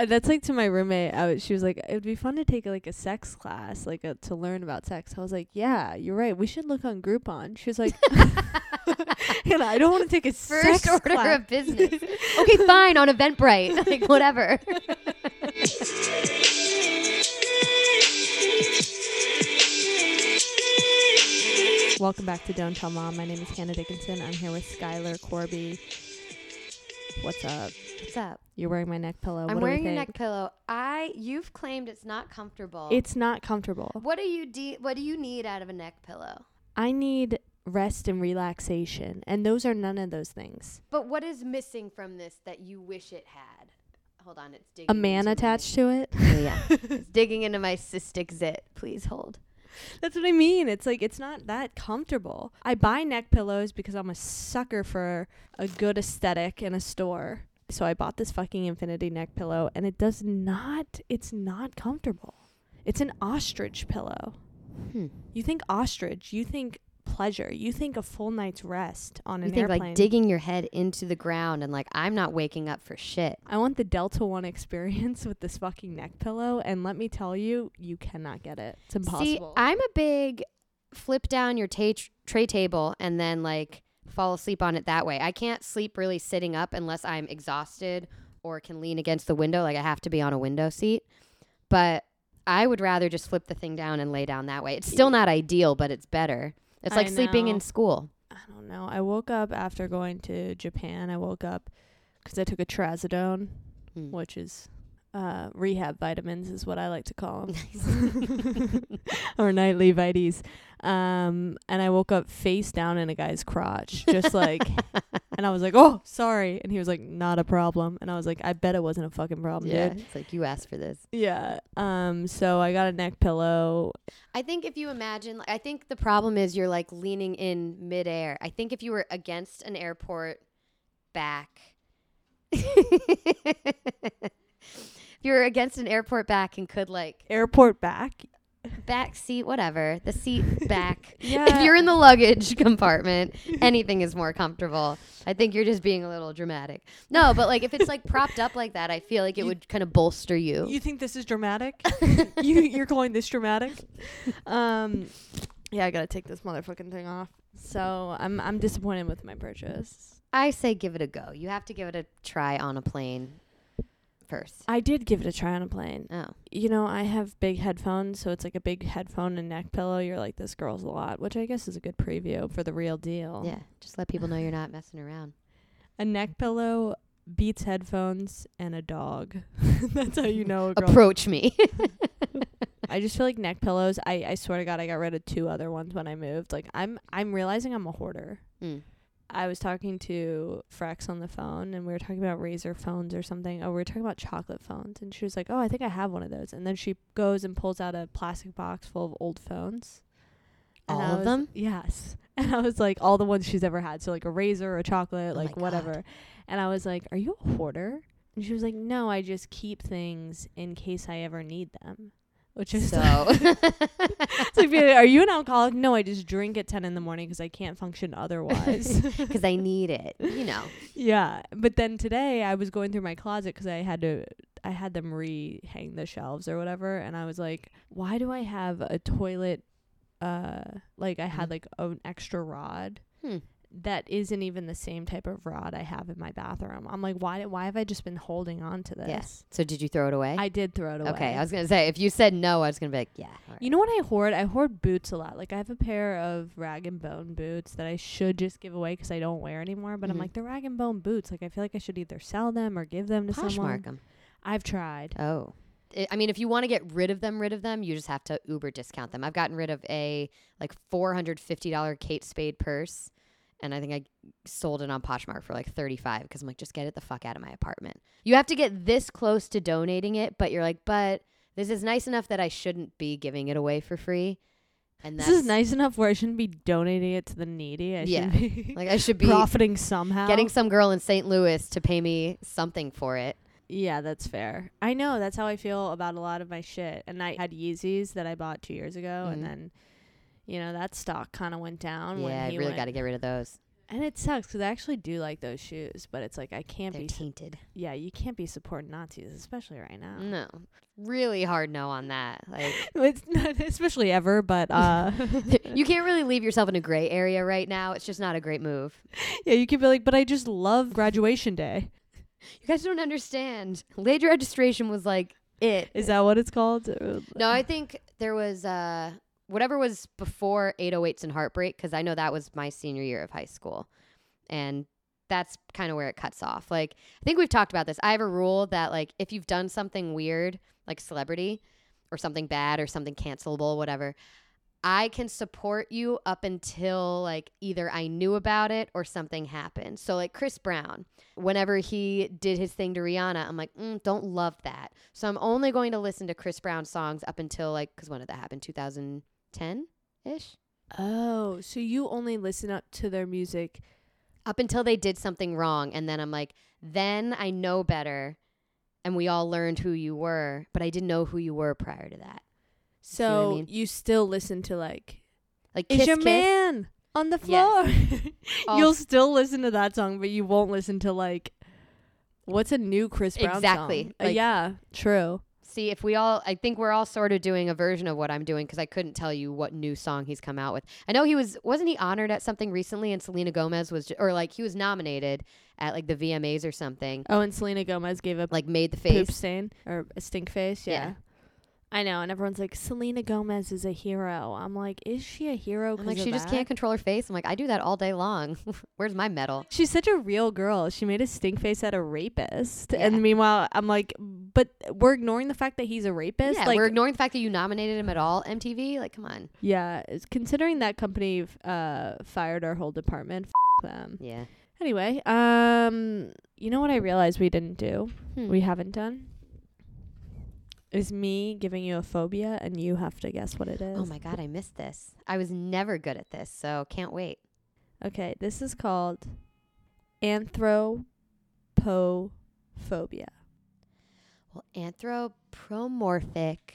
Uh, That's like to my roommate. I was, she was like, "It would be fun to take like a sex class, like a, to learn about sex." I was like, "Yeah, you're right. We should look on Groupon." She was like, "And I don't want to take a First sex order class." of business. okay, fine, on Eventbrite. Like, whatever. Welcome back to Don't Tell Mom. My name is Hanna Dickinson. I'm here with Skylar Corby. What's up? What's up? You're wearing my neck pillow. I'm What wearing your neck pillow. I you've claimed it's not comfortable. It's not comfortable. what do you de- what do you need out of a neck pillow? I need rest and relaxation, and those are none of those things. But what is missing from this that you wish it had? Hold on, it's digging. A man attached to it. My, oh, yeah, it's digging into my cystic zit. Please hold. That's what I mean. It's like it's not that comfortable. I buy neck pillows because I'm a sucker for a good aesthetic in a store. So I bought this fucking infinity neck pillow and it does not it's not comfortable. It's an ostrich pillow. Hmm. You think ostrich, you think pleasure, you think a full night's rest on You an think airplane. like digging your head into the ground and like I'm not waking up for shit. I want the Delta One experience with this fucking neck pillow, and let me tell you, you cannot get it. It's impossible. See, I'm a big flip down your ta- tray table and then like fall asleep on it that way. I can't sleep really sitting up unless I'm exhausted or can lean against the window. Like I have to be on a window seat. But I would rather just flip the thing down and lay down that way. It's still not ideal, but it's better. It's like sleeping in school. I don't know. I woke up after going to Japan. I woke up because I took a trazodone, Hmm. which is uh, rehab vitamins, is what I like to call them, or nightly vites. Um, and I woke up face down in a guy's crotch, just like, and I was like, "Oh, sorry," and he was like, "Not a problem," and I was like, "I bet it wasn't a fucking problem, yeah, dude." it's like you asked for this. Yeah. Um. So I got a neck pillow. I think if you imagine, like, I think the problem is you're like leaning in midair. I think if you were against an airport back, if you were against an airport back and could like Airport back. back seat, whatever, the seat back. Yeah. If you're in the luggage compartment, anything is more comfortable. I think you're just being a little dramatic. No, but like if it's like propped up like that, I feel like it You- would kind of bolster you. You think this is dramatic? you you're calling this dramatic? Um, yeah, I gotta take this motherfucking thing off. So I'm I'm disappointed with my purchase. I say give it a go. You have to give it a try on a plane first. I did give it a try on a plane. Oh. You know, I have big headphones, so it's like a big headphone and neck pillow. You're like this girl's a lot, which I guess is a good preview for the real deal. Yeah, just let people know you're not messing around. A neck pillow beats headphones and a dog. That's how you know a girl. Approach me. I just feel like neck pillows. I, I swear to God, I got rid of two other ones when I moved. Like I'm I'm realizing I'm a hoarder. Mm. I was talking to Frex on the phone and we were talking about Razr phones or something. Oh, we were talking about chocolate phones and she was like, "Oh, I think I have one of those." And then she goes and pulls out a plastic box full of old phones. All of was- them? Yes. And I was like, all the ones she's ever had. So like a Razr, a chocolate, Oh like God. whatever. And I was like, "Are you a hoarder?" And she was like, "No, I just keep things in case I ever need them." Which is So it's like, are you an alcoholic? No, I just drink at 10 in the morning because I can't function otherwise. because I need it, you know. yeah. But then today I was going through my closet because I had to, I had them re hang the shelves or whatever. And I was like, why do I have a toilet uh like I had like an extra rod Hmm. That isn't even the same type of rod I have in my bathroom. I'm like, why? Why have I just been holding on to this? Yes. So did you throw it away? I did throw it away. okay, I was gonna say if you said no, I was gonna be like, yeah. right. You know what I hoard? I hoard boots a lot. Like I have a pair of rag and bone boots that I should just give away because I don't wear anymore. But I'm Mhm. like the rag and bone boots. Like I feel like I should either sell them or give them to someone. Poshmark 'em. I've tried. Oh. I I mean, if you want to get rid of them, rid of them, you just have to Uber discount them. I've gotten rid of a like four hundred fifty dollar Kate Spade purse, and I think I sold it on Poshmark for like thirty five because I'm like, just get it the fuck out of my apartment. You have to get this close to donating it, but you're like, but this is nice enough that I shouldn't be giving it away for free. And This is nice enough where I shouldn't be donating it to the needy. I Yeah. should be Like I should be profiting somehow. getting some girl in St. Louis to pay me something for it. Yeah, that's fair. I know that's how I feel about a lot of my shit. And I had Yeezys that I bought two years ago, Mhm. and then, you know, that stock kind of went down. yeah, I really got to get rid of those. And it sucks because I actually do like those shoes, but it's like I can't They're be. tainted. yeah, you can't be supporting Nazis, especially right now. No, really hard no on that. Like It's not especially ever, but uh, you can't really leave yourself in a gray area right now. It's just not a great move. yeah, you could be like, but I just love graduation day. You guys don't understand. Late registration was like it. Is that what it's called? No, I think there was uh whatever was before 808s and Heartbreak because I know that was my senior year of high school. And that's kind of where it cuts off. Like I think we've talked about this. I have a rule that like if you've done something weird, like celebrity or something bad or something cancelable, whatever, I can support you up until like either I knew about it or something happened. So like Chris Brown, whenever he did his thing to Rihanna, I'm like, mm, don't love that. So I'm only going to listen to Chris Brown songs up until like, because when did that happen? 2010 ish? Oh, so you only listen up to their music? Up until they did something wrong. And then I'm like, then I know better. And we all learned who you were, but I didn't know who you were prior to that. See what I So mean? you still listen to like, Like, "Is Kiss your Kiss. man on the floor?" All- You'll still listen to that song, but you won't listen to like, what's a new Chris Brown Exactly, song? Uh, like- yeah, true. See, if we all, I think we're all sort of doing a version of what I'm doing because I couldn't tell you what new song he's come out with. I know he was, wasn't he honored at something recently and Selena Gomez was, or like he was nominated at like the VMAs or something, Oh, and Selena Gomez gave a like made the poop face. stain or a stink face. Yeah. Yeah. I know, and everyone's like, Selena Gomez is a hero. I'm like, is she a hero? I'm like, she just can't control her face. I'm like, I do that all day long. Where's my medal? She's such a real girl. She made a stink face at a rapist. Yeah. And meanwhile, I'm like, but we're ignoring the fact that he's a rapist. Yeah, like, we're ignoring the fact that you nominated him at all, MTV. Like, come on. yeah, considering that company uh fired our whole department, f- them. Yeah. Anyway, um, you know what I realized we didn't do? Hmm. We haven't done is me giving you a phobia and you have to guess what it oh is. oh my God, I missed this. I was never good at this, so can't wait. Okay, this is called anthropophobia. Well, anthropomorphic.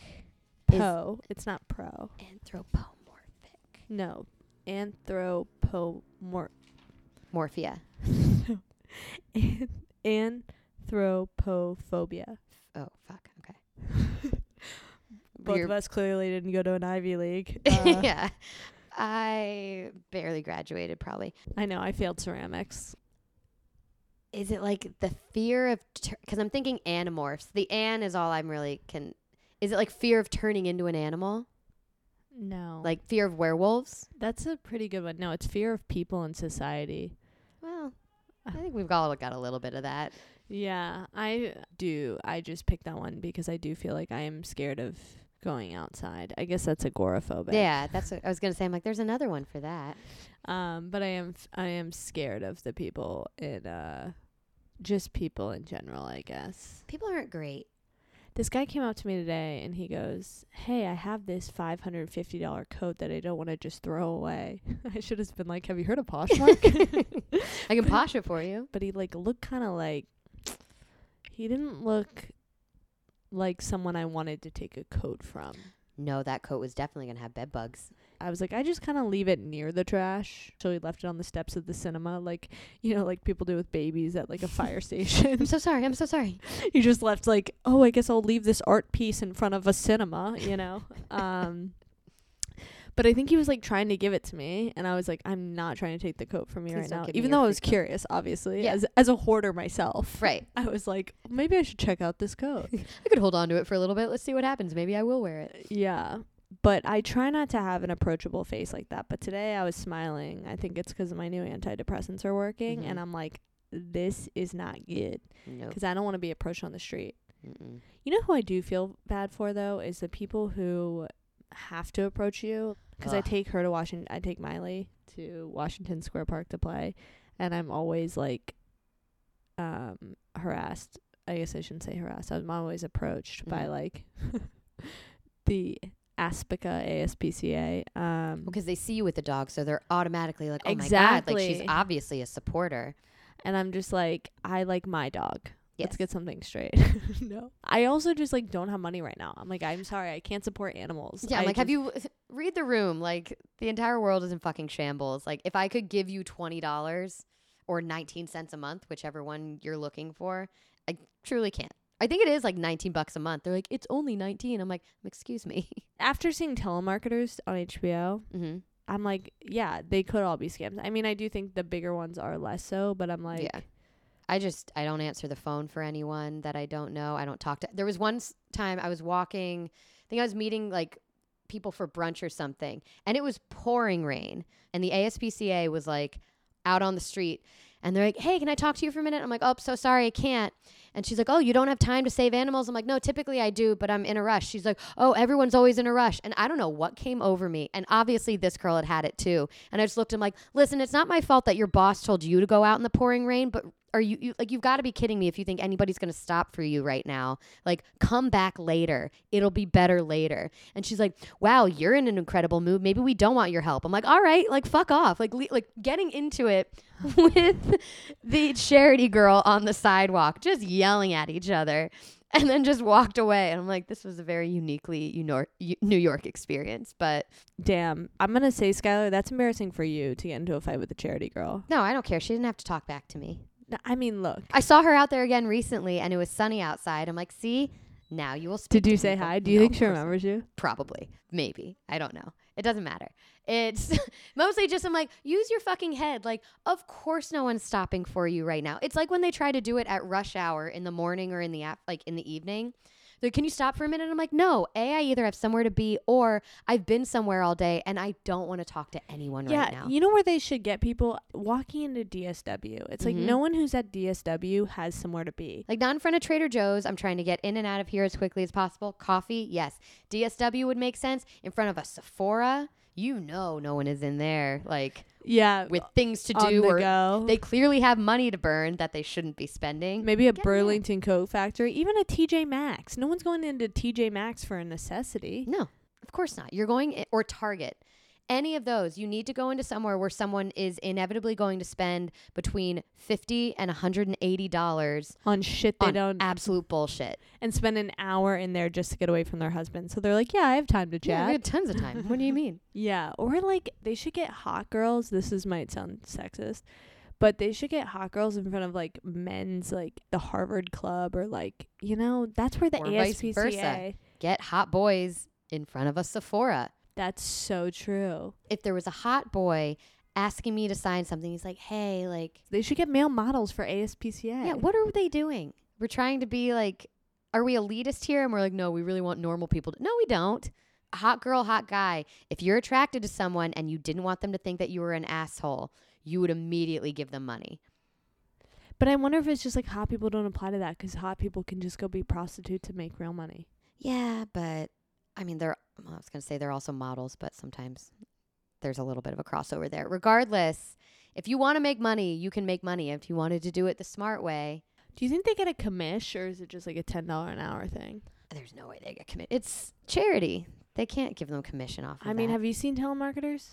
Po. It's not pro. Anthropomorphic. No. Anthropomor Morphia. anthropophobia. Oh, fuck. Both of us clearly didn't go to an Ivy League. Uh, yeah. I barely graduated, probably. I know. I failed ceramics. Is it like the fear of, because I'm thinking animorphs. The an is all I'm really can. Is it like fear of turning into an animal? No. Like fear of werewolves? that's a pretty good one. No, it's fear of people in society. Well, I think we've all got a little bit of that. Yeah, I do. I just picked that one because I do feel like I am scared of going outside. I guess that's agoraphobic. Yeah, that's what I was gonna say. I'm like, there's another one for that. Um, but I am f- I am scared of the people in uh, just people in general. I guess People aren't great. this guy came up to me today and he goes, "Hey, I have this five hundred fifty dollar coat that I don't want to just throw away." I should have been like, "Have you heard of Poshmark?" I can posh it for you. but he like looked kind of like he didn't look like someone I wanted to take a coat from. No, that coat was definitely gonna have bed bugs. I was like, I just kind of leave it near the trash. So he left it on the steps of the cinema, like you know, like people do with babies at like a fire station. I'm so sorry. I'm so sorry. he just left like, oh, I guess I'll leave this art piece in front of a cinema, you know. um, But I think he was like trying to give it to me, and I was like, I'm not trying to take the coat from you Please right now. Even though I was coat. curious, obviously, Yeah. as as a hoarder myself. Right. I was like, maybe I should check out this coat. I could hold on to it for a little bit. Let's see what happens. Maybe I will wear it. yeah. But I try not to have an approachable face like that. But today I was smiling. I think it's 'cause my new antidepressants are working, Mhm. and I'm like, this is not good No. 'cause I don't want to be approached on the street. Mm-mm. You know who I do feel bad for though is the people who have to approach you. 'Cause I take her to Washington. I take Miley to Washington Square Park to play, and I'm always like, um, harassed. I guess I shouldn't say harassed. I'm always approached by Mhm. like the Aspica ASPCA. Um, Because they see you with the dog, so they're automatically like, "Oh my god!" Like she's obviously a supporter. and I'm just like, I like my dog. Yes. Let's get something straight. no. I also just like don't have money right now. I'm like, I'm sorry, I can't support animals. Yeah, I'm I like, have you read the room? Like the entire world is in fucking shambles. Like if I could give you twenty dollars or nineteen cents a month, whichever one you're looking for, I truly can't. I think it is like nineteen bucks a month. They're like, it's only nineteen. I'm like, excuse me. after seeing telemarketers on HBO, mm-hmm. I'm like, yeah, they could all be scams. I mean, I do think the bigger ones are less so, but I'm like, yeah. I just I don't answer the phone for anyone that I don't know. I don't talk to. There was one time I was walking. I think I was meeting like people for brunch or something, and it was pouring rain, and the ASPCA was like out on the street, and they're like, "Hey, can I talk to you for a minute?" I'm like, "Oh, so sorry, I can't." And she's like, "Oh, you don't have time to save animals?" I'm like, "No, typically I do, but I'm in a rush." She's like, "Oh, everyone's always in a rush." And I don't know what came over me. And obviously this girl had had it too. And I just looked at him like, "Listen, it's not my fault that your boss told you to go out in the pouring rain, but are you, you like you've got to be kidding me if you think anybody's going to stop for you right now. Like come back later. It'll be better later." And she's like, "Wow, you're in an incredible mood. Maybe we don't want your help." I'm like, "All right, like fuck off." Like le- like getting into it with the charity girl on the sidewalk, just yelling at each other, and then just walked away. And I'm like, this was a very uniquely New York experience. But damn, I'm gonna say, Skylar, that's embarrassing for you to get into a fight with a charity girl. no, I don't care. She didn't have to talk back to me. I mean, look, I saw her out there again recently, and it was sunny outside. I'm like, see, now you will. Did you say people." hi? Do you No, think she remembers you? Probably, maybe. I don't know. It doesn't matter. It's mostly just I'm like, use your fucking head. Like, of course, no one's stopping for you right now. It's like when they try to do it at rush hour in the morning or in the af- like in the evening. They're, can you stop for a minute? I'm like, no. A, I either have somewhere to be, or I've been somewhere all day and I don't want to talk to anyone yeah, right now. you know where they should get people walking into DSW. It's like Mhm. no one who's at DSW has somewhere to be. Like not in front of Trader Joe's. I'm trying to get in and out of here as quickly as possible. Coffee, yes. DSW would make sense. In front of a Sephora, you know, no one is in there like Yeah, with things to do the or go. they clearly have money to burn that they shouldn't be spending. Maybe a Get. Burlington coat factory, even a TJ Maxx. No one's going into TJ Maxx for a necessity. No, of course not. You're going i- or Target. Any of those, you need to go into somewhere where someone is inevitably going to spend between fifty and hundred and eighty dollars On shit they on don't absolute bullshit. and spend an hour in there just to get away from their husband. So they're like, "Yeah, I have time to Yeah, chat." we have tons of time. what do you mean? Yeah, or like they should get hot girls. This is might sound sexist, but they should get hot girls in front of like men's like the Harvard Club or like you know that's where the Or ASPCA. Get hot boys in front of a Sephora. That's so true. If there was a hot boy asking me to sign something, he's like, "Hey, like, They should get male models for ASPCA. yeah, what are they doing? We're trying to be like, are we elitist here?" And we're like, "No, we really want normal people." To-. No, we don't. Hot girl, hot guy. If you're attracted to someone and you didn't want them to think that you were an asshole, you would immediately give them money. But I wonder if it's just like hot people don't apply to that because hot people can just go be prostitutes to make real money. Yeah, but I mean, they're, well, I was going to say they're also models, but sometimes there's a little bit of a crossover there. Regardless, if you want to make money, you can make money. If you wanted to do it the smart way, Do you think they get a commish or is it just like a ten dollar an hour thing? there's no way they get committed. It's charity. They can't give them commission off of I mean, that. have you seen telemarketers?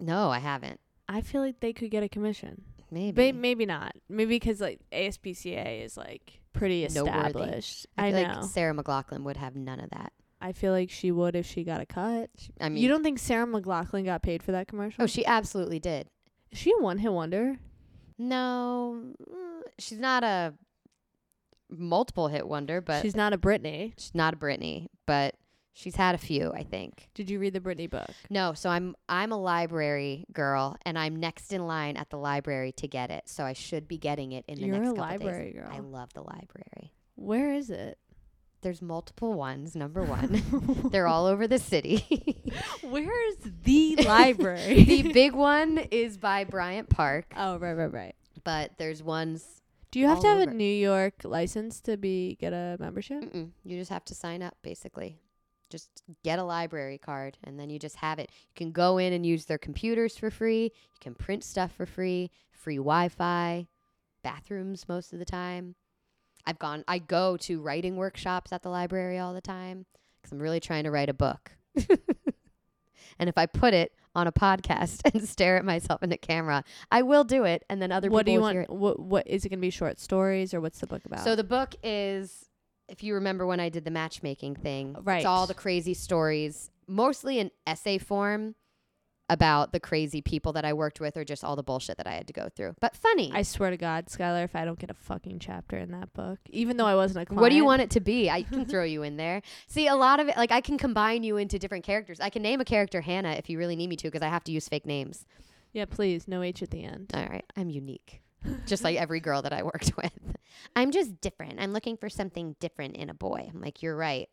no, I haven't. I feel like they could get a commission. Maybe. Maybe not. Maybe because like ASPCA is like pretty Noteworthy. established. I I, know. like Sarah McLachlan would have none of that. I feel like she would if she got a cut. I mean, you don't think Sarah McLachlan got paid for that commercial? Oh, she absolutely did. is she a one hit wonder? No, she's not a multiple hit wonder, but She's not a Britney. she's not a Britney. But She's had a few, I think. Did you read the Britney book? No, so I'm I'm a library girl, and I'm next in line at the library to get it. So I should be getting it in the You're next a couple days. library girl. I love the library. Where is it? There's multiple ones. Number one, they're all over the city. Where is the library? the big one is by Bryant Park, oh, right, right, right. but there's ones. Do you have to have over. a New York license to be get a membership? Mm-mm, you just have to sign up, basically. Just get a library card, and then you just have it. You can go in and use their computers for free. You can print stuff for free. Free Wi-Fi, bathrooms most of the time. I've gone. I go to writing workshops at the library all the time because I'm really trying to write a book. and if I put it on a podcast and stare at myself in the camera, I will do it, and then other what do people you will want? hear it. What what is it going to be? Short stories or what's the book about? So the book is, if you remember when I did the matchmaking thing, Right. It's all the crazy stories, mostly in essay form, about the crazy people that I worked with, or just all the bullshit that I had to go through. But funny. I swear to God, Skylar, if I don't get a fucking chapter in that book, even though I wasn't a client, what do you want it to be? I can throw you in there. See, a lot of it, like I can combine you into different characters. I can name a character Hanna if you really need me to, because I have to use fake names. Yeah, please, no H at the end. All right, I'm unique. just like every girl that I worked with. I'm just different. I'm looking for something different in a boy. I'm like, you're right.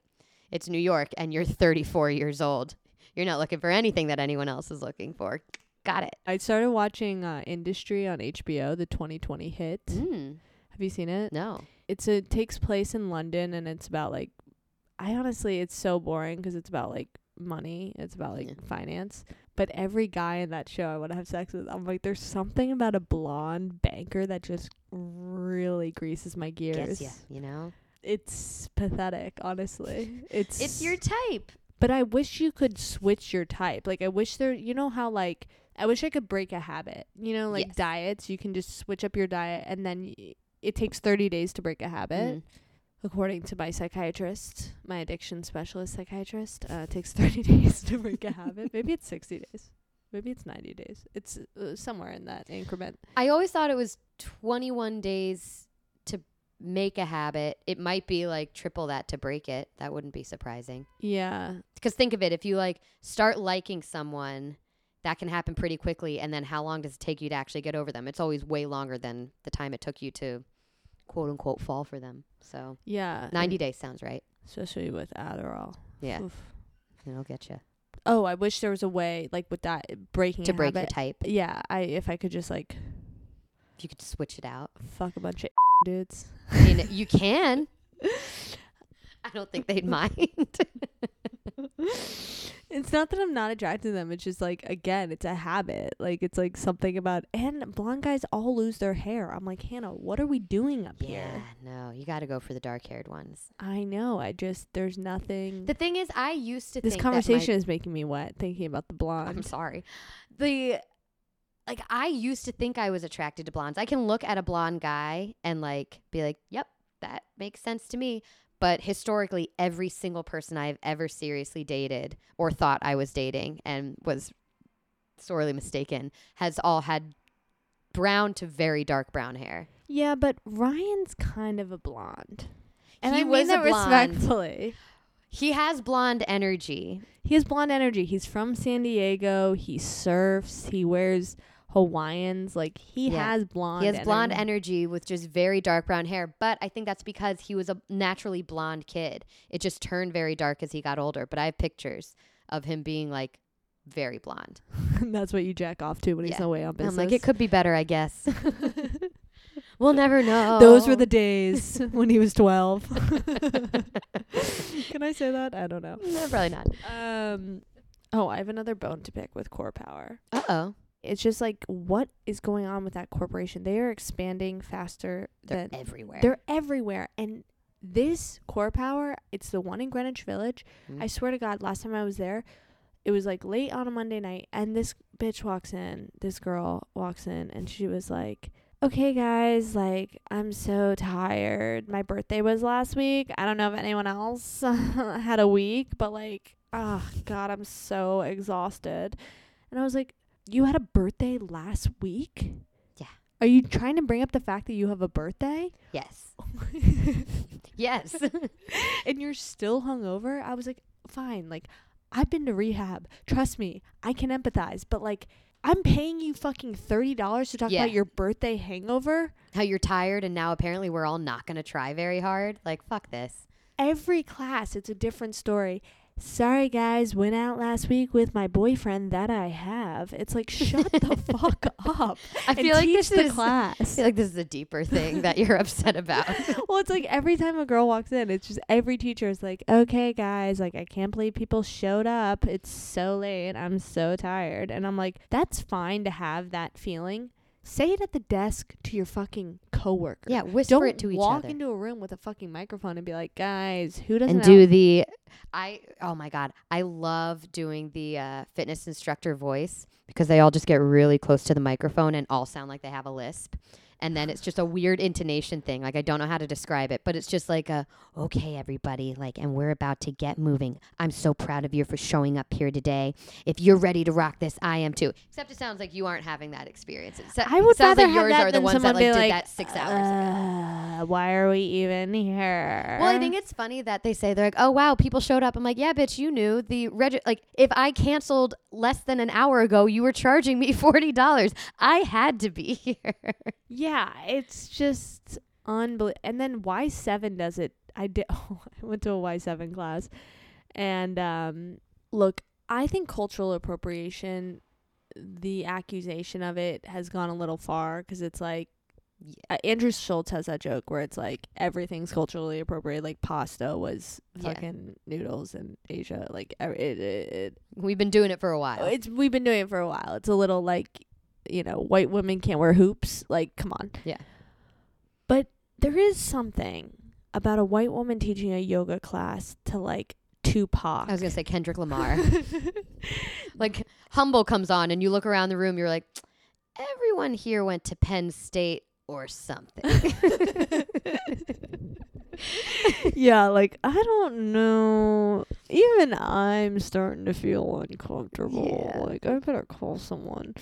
It's New York and you're 34 years old. You're not looking for anything that anyone else is looking for. Got it. I started watching uh, Industry on HBO, the 2020 hit. Mm, Have you seen it? no. It's a it takes place in London, and it's about like, I honestly, it's so boring because it's about like money. It's about like Yeah. finance. But every guy in that show I want to have sex with, I'm like, there's something about a blonde banker that just really greases my gears. Gets ya, you know? It's pathetic, honestly. It's It's your type. But I wish you could switch your type. Like I wish there you know how like I wish I could break a habit. You know, like Yes. diets, you can just switch up your diet and then y- it takes 30 days to break a habit. Mm. According to my psychiatrist, my addiction specialist psychiatrist, uh, it takes 30 days to break a habit. Maybe it's 60 days. Maybe it's 90 days. It's uh, somewhere in that increment. I always thought it was 21 days make a habit. It might be like triple that to break it. That wouldn't be surprising. Yeah. Because think of it, if you like start liking someone, that can happen pretty quickly. And then how long does it take you to actually get over them? It's always way longer than the time it took you to quote unquote fall for them. So Yeah. 90 days sounds right. Especially with Adderall. Yeah. Oof. It'll get you Oh, I wish there was a way like with that uh, breaking to break your habit. type. Yeah, I if I could just like If you could switch it out. fuck a bunch of dudes. I mean, you can. I don't think they'd mind. it's not that I'm not attracted to them. It's just like again, it's a habit. Like it's like something about and blonde guys all lose their hair. I'm like Hanna, what are we doing up here? yeah, here? no, you got to go for the dark haired ones. I know. I just there's nothing. The thing is, I used to this think that my- conversation is making me wet thinking about the blonde. I'm sorry. The like I used to think I was attracted to blondes. I can look at a blonde guy and like be like, "Yep, that makes sense to me." But historically, every single person I've ever seriously dated or thought I was dating and was sorely mistaken has all had brown to very dark brown hair. Yeah, but Ryan's kind of a blonde. And He I mean was a that respectfully. He has blonde energy. He has blonde energy. He's from San Diego. He surfs. He wears Hawaiians. Like he Yeah. has blonde. He has blonde energy. energy with just very dark brown hair, but I think that's because he was a naturally blonde kid. It just turned very dark as he got older. But I have pictures of him being like very blonde. That's what you jack off to when he's Yeah. away on business. I'm like, it could be better, I guess. we'll never know. Those were the days when he was twelve. Can I say that? I don't know. No, probably not. Um. Oh, I have another bone to pick with Core Power. Uh oh. It's just like, what is going on with that corporation? They are expanding faster They're than everywhere. They're everywhere. And this core power, it's the one in Greenwich Village. Mm. I swear to God, last time I was there, it was like late on a Monday night, and this bitch walks in, this girl walks in, and she was like, Okay, guys, like, I'm so tired. My birthday was last week. I don't know if anyone else had a week, but like, oh, God, I'm so exhausted. And I was like, You had a birthday last week? Yeah. Are you trying to bring up the fact that you have a birthday? yes. yes. and you're still hungover. I was like, fine. Like, I've been to rehab. Trust me, I can empathize. But like, I'm paying you fucking thirty dollars to talk Yeah. about your birthday hangover. How you're tired and now apparently we're all not going to try very hard. Like, fuck this. Every class, it's a different story. Sorry, guys, went out last week with my boyfriend that I have. It's like, shut the fuck up. I feel like this the is I class. feel like this is a deeper thing that you're upset about. well, it's like every time a girl walks in, it's just every teacher is like, okay, guys, like, I can't believe people showed up. It's so late. I'm so tired. And I'm like, that's fine to have that feeling. Say it at the desk to your fucking coworker. yeah, whisper Don't it to each other. walk into a room with a fucking microphone and be like, guys, who doesn't and do the I oh my god, I love doing the uh, fitness instructor voice because they all just get really close to the microphone and all sound like they have a lisp. And then it's just a weird intonation thing. Like I don't know how to describe it, but it's just like a okay, everybody, like and we're about to get moving. I'm so proud of you for showing up here today. If you're ready to rock this, I am too. Except it sounds like you aren't having that experience. It so- I would sounds rather like have that are the ones that like did like, that six hours ago. Uh, why are we even here? Well, I think it's funny that they say they're like, "Oh wow, people showed up." I'm like, "Yeah, bitch, you knew the reg- like if I canceled less than an hour ago, you were charging me forty dollars. I had to be here." Yeah, it's just unbelievable. And then Y seven does it. I did. Oh, I went to a Y seven class, and um, look, I think cultural appropriation, the accusation of it has gone a little far because it's like. Uh, Andrew Schulz has that joke where it's like everything's culturally appropriate. Like pasta was Yeah. fucking noodles in Asia. Like it, it, it, We've been doing it for a while. it's we've been doing it for a while. It's a little like, you know, white women can't wear hoops. Like, come on. Yeah. But there is something about a white woman teaching a yoga class to like Tupac. I was gonna say Kendrick Lamar. like Humble comes on, and you look around the room, you're like, everyone here went to Penn State or something. yeah, like I don't know. Even I'm starting to feel uncomfortable. Yeah. Like I better call someone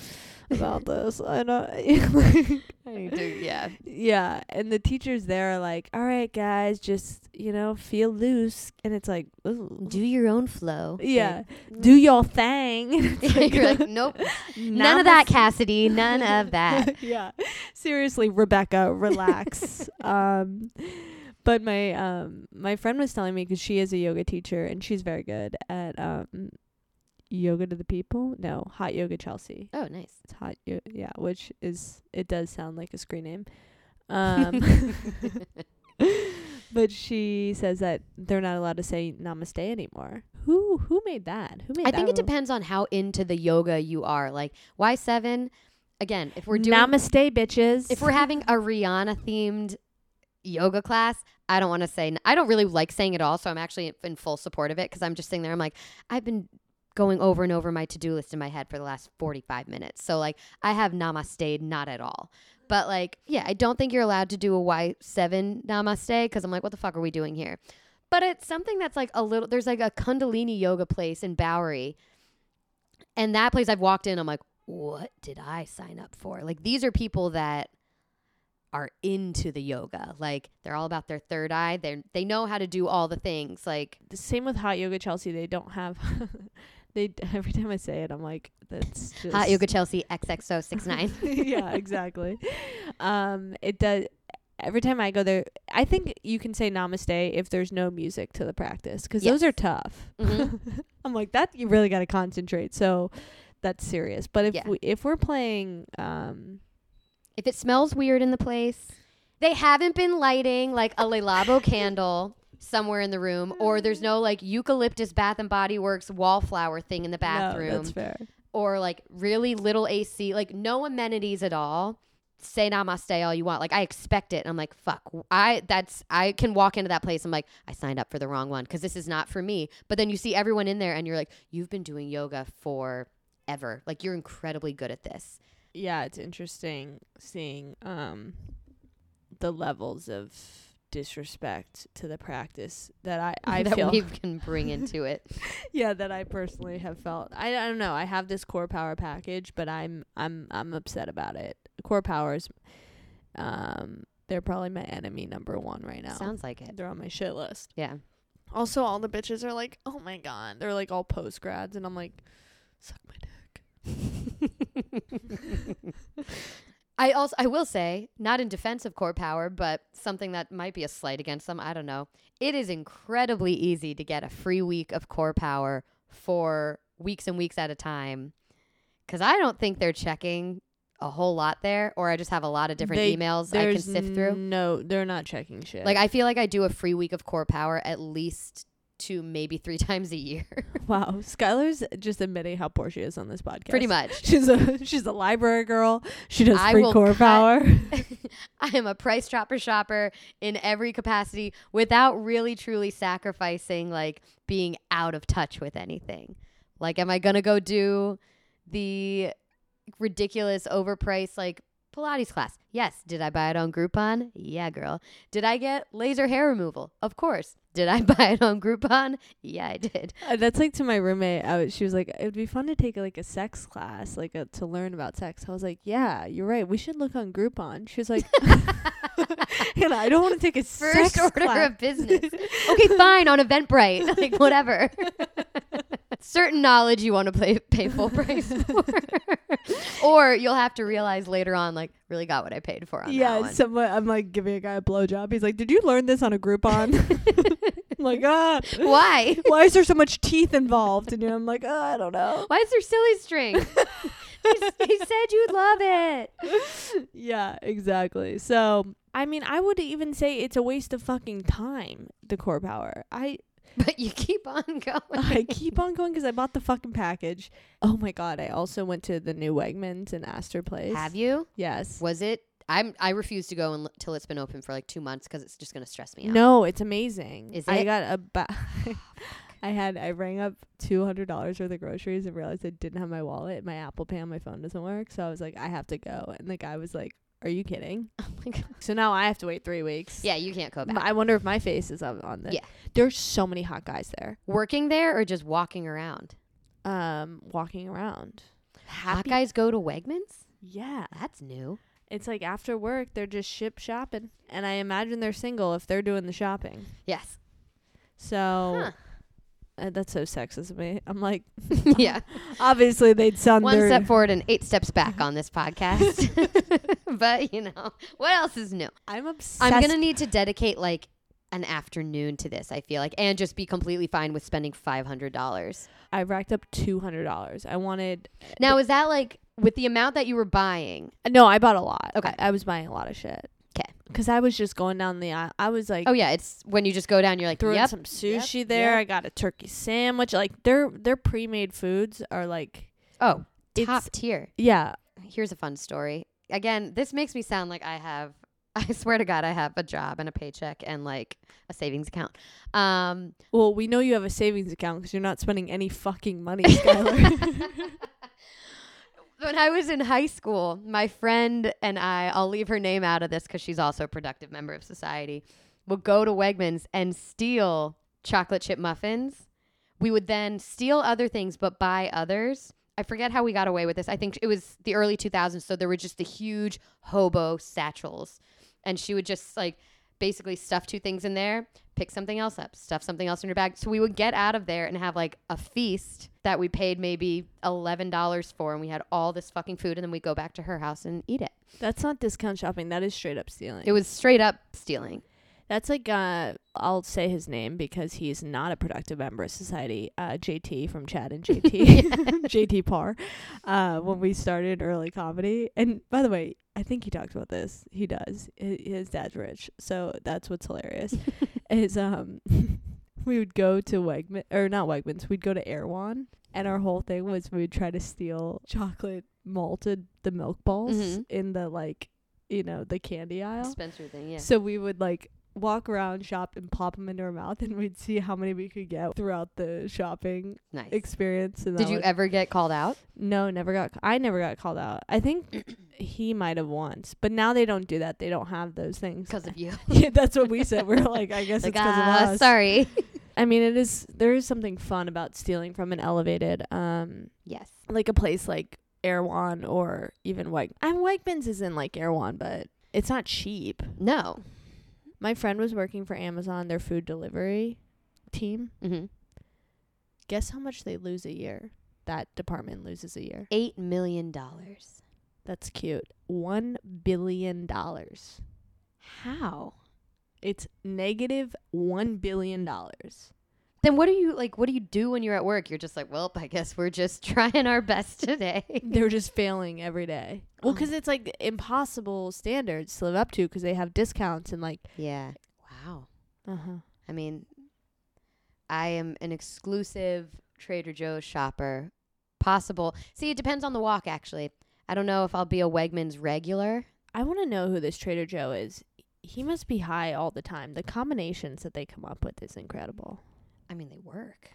about this. I don't. I to, yeah. Yeah, and the teachers there are like, "All right, guys, just you know, feel loose," and it's like, Ooh. Do your own flow. yeah, Like, do your thing. It's you're like, nope. None of that, Cassidy. None of that. yeah, seriously, Rebecca, relax. um, but my um my friend was telling me because she is a yoga teacher and she's very good at um yoga to the people. No, hot yoga Chelsea. Oh, nice. It's hot, yo- yeah, which is it does sound like a screen name. Um, but she says that they're not allowed to say namaste anymore. Who who made that? Who made I that? think it depends on how into the yoga you are. Like Y seven, again, if we're doing namaste, bitches. if we're having a Rihanna themed yoga class, I don't want to say I don't really like saying it all, so I'm actually in full support of it because I'm just sitting there. I'm like, I've been going over and over my to do list in my head for the last 45 minutes, so like I have namaste not at all. But like, yeah, I don't think you're allowed to do a Y7 namaste because I'm like, what the fuck are we doing here? But it's something that's like a little. There's like a Kundalini yoga place in Bowery, and that place I've walked in. I'm like, what did I sign up for? Like these are people that are into the yoga. Like they're all about their third eye. They they know how to do all the things. Like the same with hot yoga Chelsea. They don't have. they every time I say it, I'm like, that's just hot yoga Chelsea XXO69. yeah, exactly. Um, it does. Every time I go there, I think you can say namaste if there's no music to the practice because those are tough. Mhm. I'm like that. You really got to concentrate. So that's serious. But if Yeah. we if we're playing, um, if it smells weird in the place, they haven't been lighting like a Le Labo candle somewhere in the room, or there's no like eucalyptus Bath and Body Works wallflower thing in the bathroom. no, that's fair. or like really little AC, like no amenities at all. Say namaste all you want. Like I expect it. And I'm like, fuck. I that's I can walk into that place. I'm like, I signed up for the wrong one because this is not for me. But then you see everyone in there, and you're like, you've been doing yoga for ever. Like you're incredibly good at this. Yeah, it's interesting seeing um the levels of disrespect to the practice that I I that feel we can bring into it. yeah that I personally have felt. I I don't know. I have this core power package, but I'm I'm I'm upset about it. Core powers um they're probably my enemy number 1 right now. Sounds like it. they're on my shit list. Yeah. Also, all the bitches are like, "Oh my god," they're like all post grads, and I'm like, "Suck my dick." I also I will say, not in defense of core power, but something that might be a slight against them. I don't know. It is incredibly easy to get a free week of core power for weeks and weeks at a time. Cause I don't think they're checking a whole lot there, or I just have a lot of different They- emails I can sift through. No, they're not checking shit. Like I feel like I do a free week of core power at least two, maybe three times a year. wow, Skylar's just admitting how poor she is on this podcast. Pretty much. She's a she's a library girl. She does I free core cut, power. I am a price dropper shopper in every capacity without really truly sacrificing like being out of touch with anything. Like, am I gonna go do the ridiculous overpriced like Pilates class? Yes. Did I buy it on Groupon? Yeah, girl. Did I get laser hair removal? Of course. Did I buy it on Groupon? Yeah, I did. Uh, That's like to my roommate. I was, she was like, "It would be fun to take like a sex class, like a, to learn about sex." I was like, "Yeah, you're right. We should look on Groupon." She was like, "Hanna, I don't want to take a First sex order class." of business. okay, fine, on Eventbrite. Like, whatever. Certain knowledge you want to pay, pay full price for. or you'll have to realize later on, like, really got what I paid for on that yeah, one. someone. I'm like giving a guy a blowjob. He's like, "Did you learn this on a Groupon?" I'm like, "Ah, Why? why is there so much teeth involved?" And you know, I'm like, oh, "I don't know." Why is there silly string? he, he said you'd love it. yeah, exactly. So, I mean, I would even say it's a waste of fucking time. The core power. I But you keep on going. I keep on going because I bought the fucking package. Oh my god! I also went to the new Wegmans in Astor Place. Have you? Yes. Was it? I'm. I refuse to go until it's been open for like two months because it's just gonna stress me out. No, it's amazing. Is it? I got a ba- I had I rang up two hundred dollars worth of groceries and realized I didn't have my wallet. My Apple Pay on my phone doesn't work, so I was like, I have to go. And the guy was like, Are you kidding? Oh my god. So now I have to wait three weeks. Yeah, you can't go back. I wonder if my face is on, on this. Yeah. There's so many hot guys there. Working there or just walking around? Um, walking around. Hot Happy. guys go to Wegmans. Yeah. That's new. It's like after work, they're just ship shopping. And I imagine they're single if they're doing the shopping. Yes. So Huh. uh, that's so sexist of me. I'm like, yeah. obviously they'd sound One step forward and eight steps back on this podcast. but you know, what else is new? I'm obsessed. I'm gonna need to dedicate like an afternoon to this. I feel like, and just be completely fine with spending five hundred dollars. I racked up two hundred dollars. I wanted. Uh, now, is that like with the amount that you were buying? Uh, no, I bought a lot. Okay. I, I was buying a lot of shit. 'Kay. Because I was just going down the aisle. I was like, Oh yeah, it's when you just go down. You're like, throwing yep. some sushi yep, there. yep. I got a turkey sandwich. Like their their pre made foods are like, Oh, top tier. yeah. Here's a fun story. Again, this makes me sound like I have. I swear to God, I have a job and a paycheck and like a savings account. Um, Well, we know you have a savings account because you're not spending any fucking money, Skylar. when I was in high school, my friend and I, I'll leave her name out of this because she's also a productive member of society, would go to Wegmans and steal chocolate chip muffins. We would then steal other things but buy others. I forget how we got away with this. I think it was the early 2000s. So there were just the huge hobo satchels. And she would just like basically stuff two things in there, pick something else up, stuff something else in her bag. So we would get out of there and have like a feast that we paid maybe $11 for. And we had all this fucking food. And then we'd go back to her house and eat it. That's not discount shopping. That is straight up stealing. It was straight up stealing. That's like uh I'll say his name because he's not a productive member of society. Uh JT from Chad and JT. JT Parr. Uh when we started early comedy. And by the way, I think he talked about this. He does. His dad's rich. So that's what's hilarious. is um we would go to Wegman or not Wegmans, we'd go to Erewhon and our whole thing was we would try to steal chocolate malted the milk balls Mhm. in the like you know, the candy aisle. Dispenser thing, yeah. So we would like walk around, shop, and plop them into our mouth, and we'd see how many we could get throughout the shopping Nice. experience. And Did you ever get called out? No, never got. I never got called out. I think he might have once, but now they don't do that. They don't have those things. Because of you. yeah, that's what we said. We're like, I guess like, it's because ah, of us. sorry. I mean, it is. There is something fun about stealing from an elevated, um, yes. like a place like Erewhon or even Weg. I mean, Wegmans isn't like Erewhon, but it's not cheap. No. My friend was working for Amazon, their food delivery. team. Mm-hmm. Guess how much they lose a year? That department loses a year. Eight million dollars. That's cute. One billion dollars. How? It's negative one billion dollars. Then what do you like? What do you do when you're at work? You're just like, well, I guess we're just trying our best today. They're just failing every day. Well, because it's like impossible standards to live up to because they have discounts and like. yeah. Wow. Uh huh. I mean, I am an exclusive Trader Joe's shopper. Possible. See, it depends on the walk. Actually, I don't know if I'll be a Wegmans regular. I want to know who this Trader Joe is. He must be high all the time. The combinations that they come up with is incredible. I mean, they work.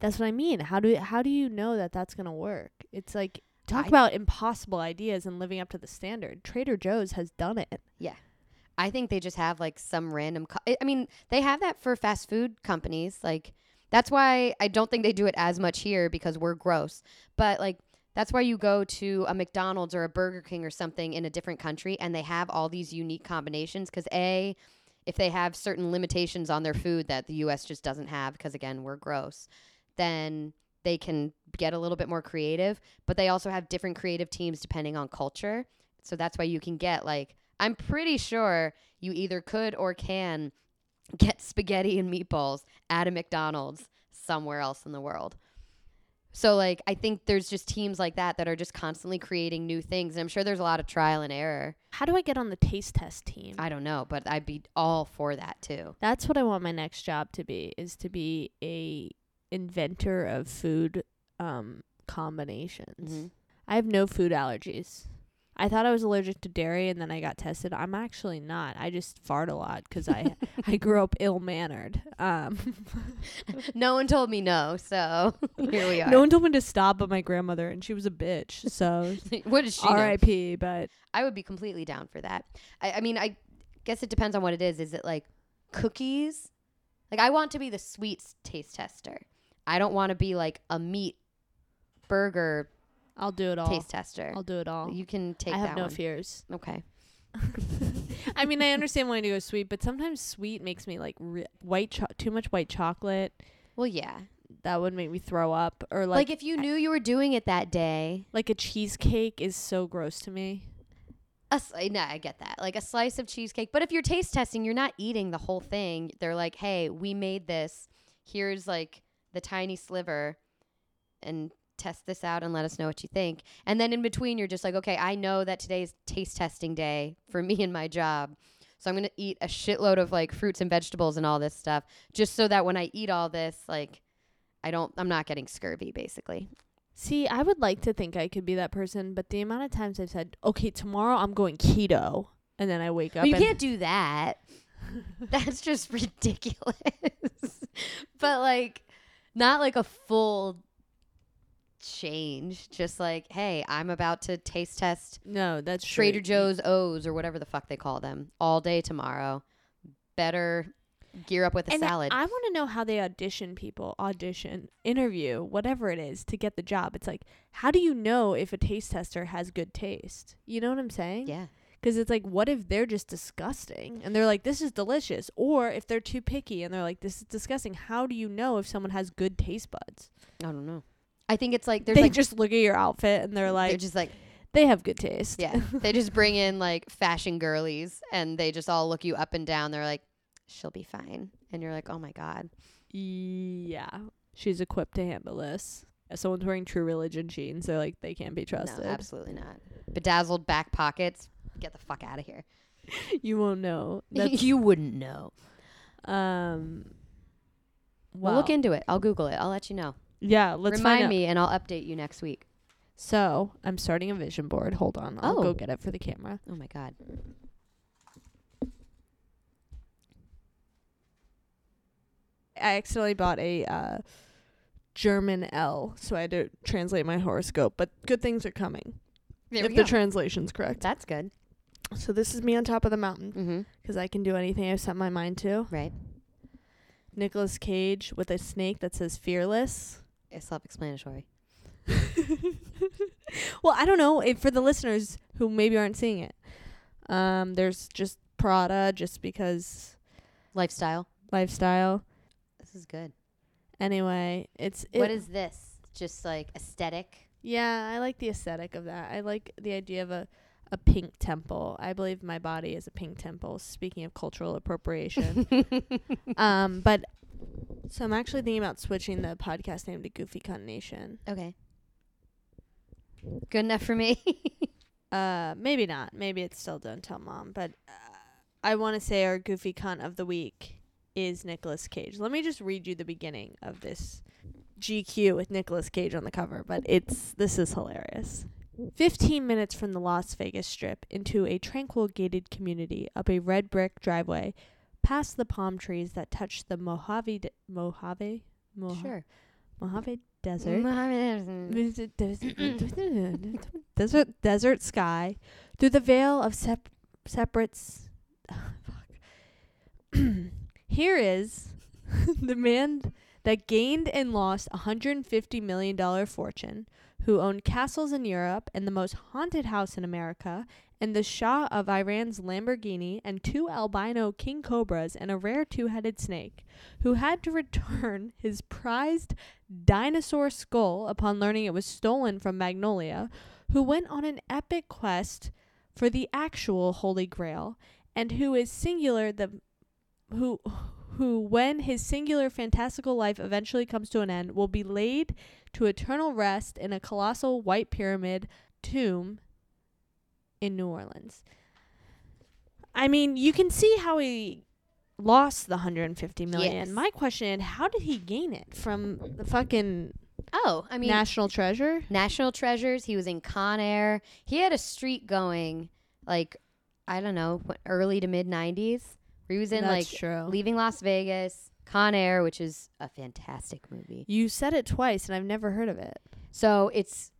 That's what I mean. How do how do you know that that's gonna work? It's like talk I- about impossible ideas and living up to the standard. Trader Joe's has done it. Yeah. I think they just have like some random. Co- I I mean, they have that for fast food companies. Like, that's why I don't think they do it as much here because we're gross. But like, that's why you go to a McDonald's or a Burger King or something in a different country and they have all these unique combinations. Because a, if they have certain limitations on their food that the U.S. just doesn't have, because again, we're gross, then they can get a little bit more creative. But they also have different creative teams depending on culture. So that's why you can get like I'm pretty sure you either could or can get spaghetti and meatballs at a McDonald's somewhere else in the world. So like I think there's just teams like that that are just constantly creating new things. And I'm sure there's a lot of trial and error. How do I get on the taste test team? I don't know, but I'd be all for that too. That's what I want my next job to be is to be a inventor of food um combinations. Mhm. I have no food allergies. I thought I was allergic to dairy and then I got tested. I'm actually not. I just fart a lot 'cause I I grew up ill-mannered. Um no one told me no, so here we are. no one told me to stop but my grandmother and she was a bitch. So what does she? R.I.P. but I would be completely down for that. I, I mean, I guess it depends on what it is. Is it like cookies? Like, I want to be the sweets taste tester. I don't want to be like a meat burger I'll do it all. taste tester. I'll do it all. You can take I have no one. fears. Okay. I mean, I understand wanting to go sweet, but sometimes sweet makes me like re- white cho- too much white chocolate. Well, yeah. That would make me throw up. Or Like, like if you knew you were doing it that day, like a cheesecake is so gross to me. a sli- no, I get that. Like a slice of cheesecake. But if you're taste testing, you're not eating the whole thing. They're like, hey, we made this. Here's like the tiny sliver and test this out and let us know what you think. And then in between, you're just like, okay, I know that today's taste testing day for me and my job. So I'm going to eat a shitload of like fruits and vegetables and all this stuff just so that when I eat all this, like, I don't, I'm not getting scurvy basically. See, I would like to think I could be that person, but the amount of times I've said, "Okay, tomorrow I'm going keto," and then I wake up you can't do that. That's just ridiculous. but like not like a full change. Just like, hey, I'm about to taste test No, that's Trader true. Joe's O's or whatever the fuck they call them all day tomorrow. Better gear up with a and salad. I want to know how they audition people, audition, interview, whatever it is to get the job. It's like, how do you know if a taste tester has good taste? You know what I'm saying? yeah. Because it's like, what if they're just disgusting and they're like, this is delicious? Or if they're too picky and they're like, this is disgusting, how do you know if someone has good taste buds? I don't know. I think it's like there's they like just look at your outfit and they're like, they're just like they have good taste. yeah. they just bring in like fashion girlies and they just all look you up and down. They're like, she'll be fine. And you're like, oh my God. yeah. She's equipped to handle this. If someone's wearing true religion jeans, they're like, they can't be trusted. No, absolutely not. Bedazzled back pockets. Get the fuck out of here. you won't know. You wouldn't know. um, Well, well, look into it. I'll Google it. I'll let you know. Yeah, let's Remind me, and I'll update you next week. So I'm starting a vision board. Hold on, I'll Oh. go get it for the camera. Oh my god. I accidentally bought a uh, German Elle, so I had to translate my horoscope. But good things are coming if the translation's correct. That's good. So this is me on top of the mountain Mm-hmm. because I can do anything I've set my mind to. Right. Nicolas Cage with a snake that says fearless. It's self-explanatory. well, I don't know if for the listeners who maybe aren't seeing it. Um, there's just Prada, just because Lifestyle. lifestyle. This is good. Anyway, it's what it- is this? Just like aesthetic. Yeah, I like the aesthetic of that. I like the idea of a a pink temple. I believe my body is a pink temple. Speaking of cultural appropriation, um, but so I'm actually thinking about switching the podcast name to Goofy Cunt Nation. okay. Good enough for me. Uh, maybe not. Maybe it's still Don't Tell Mom. But uh, I want to say our Goofy Cunt of the week is Nicolas Cage. Let me just read you the beginning of this GQ with Nicolas Cage on the cover. But it's this is hilarious. 15 minutes from the Las Vegas Strip into a tranquil gated community up a red brick driveway, past the palm trees that touch the Mojave de- Mojave Moja- sure. Mojave Desert. Desert. desert sky through the veil of sep- separates here is the man that gained and lost a hundred and fifty million dollar fortune who owned castles in Europe and the most haunted house in America and the Shah of Iran's Lamborghini and two albino king cobras and a rare two-headed snake who had to return his prized dinosaur skull upon learning it was stolen from Mongolia, who went on an epic quest for the actual Holy Grail, and who is singular the who who when his singular fantastical life eventually comes to an end will be laid to eternal rest in a colossal white pyramid tomb in New Orleans. I mean, you can see how he lost the 150 million. Yes. My question, is how did he gain it from the fucking Oh, I mean, national treasure? National Treasures. He was in Con Air. He had a streak going, like, I don't know, early to mid 90s. He was in, That's like, true. Leaving Las Vegas, Con Air, which is a fantastic movie. You said it twice, and I've never heard of it. So it's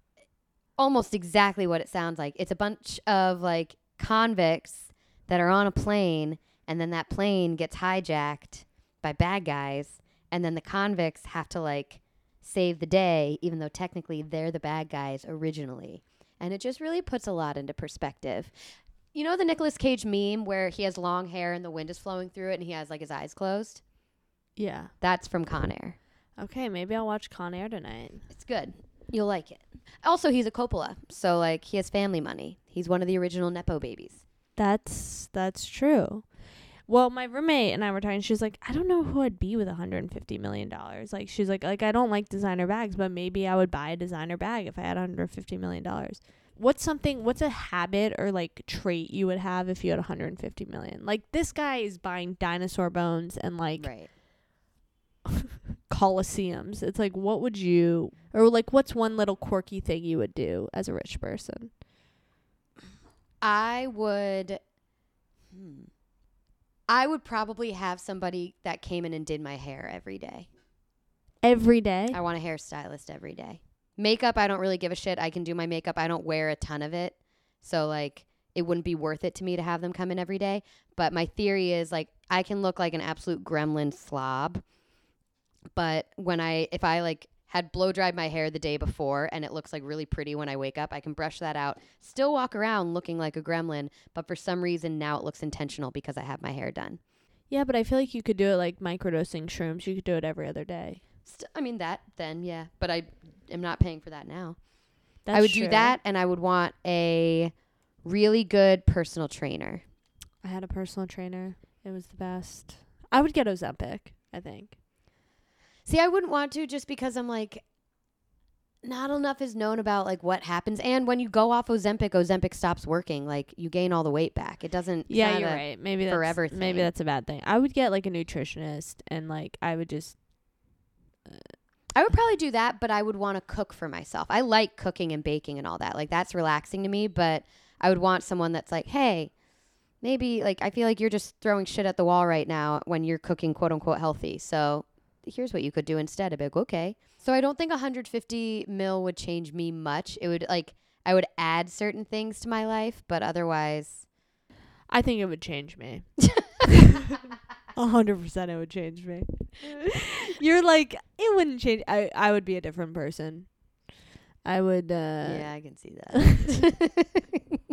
almost exactly what it sounds like. It's a bunch of, like, convicts that are on a plane, and then that plane gets hijacked by bad guys, and then the convicts have to, like, save the day, even though technically they're the bad guys originally. And it just really puts a lot into perspective. You know the Nicolas Cage meme where he has long hair and the wind is flowing through it and he has like his eyes closed? Yeah. That's from Con Air. Okay, maybe I'll watch Con Air tonight. It's good. You'll like it. Also, he's a Coppola, so like he has family money. He's one of the original Nepo babies. That's that's true. Well, my roommate and I were talking. She's like, I don't know who I'd be with 150 million dollars. Like, she's like, like I don't like designer bags, but maybe I would buy a designer bag if I had 150 million dollars. What's something? What's a habit or like trait you would have if you had 150 million? Like this guy is buying dinosaur bones and like Right. coliseums. It's like, what would you, or like, what's one little quirky thing you would do as a rich person? I would. Hmm. I would probably have somebody that came in and did my hair every day. Every day. I want a hairstylist every day. Makeup, I don't really give a shit. I can do my makeup. I don't wear a ton of it. So, like, it wouldn't be worth it to me to have them come in every day. But my theory is, like, I can look like an absolute gremlin slob. But when I, if I, like, had blow dried my hair the day before and it looks like really pretty when I wake up, I can brush that out, still walk around looking like a gremlin. But for some reason, now it looks intentional because I have my hair done. Yeah, but I feel like you could do it like microdosing shrooms. You could do it every other day. St- I mean, that then, yeah. But I am not paying for that now. That's I would do that, and I would want a really good personal trainer. I had a personal trainer. It was the best. I would get Ozempic, I think. See, I wouldn't want to just because I'm like, not enough is known about like what happens, and when you go off Ozempic, Ozempic stops working. Like you gain all the weight back. It doesn't. Yeah, you're right. Maybe that's forever maybe that's a bad thing. I would get like a nutritionist and like I would just I would probably do that, but I would want to cook for myself. I like cooking and baking and all that. Like that's relaxing to me, but I would want someone that's like, hey, maybe like I feel like you're just throwing shit at the wall right now when you're cooking quote unquote healthy. So here's what you could do instead. I'd be like, okay. So I don't think 150 mil would change me much. It would like I would add certain things to my life, but otherwise, I think it would change me. A hundred percent it would change me. You're like it wouldn't change I I would be a different person. I would uh yeah, I can see that.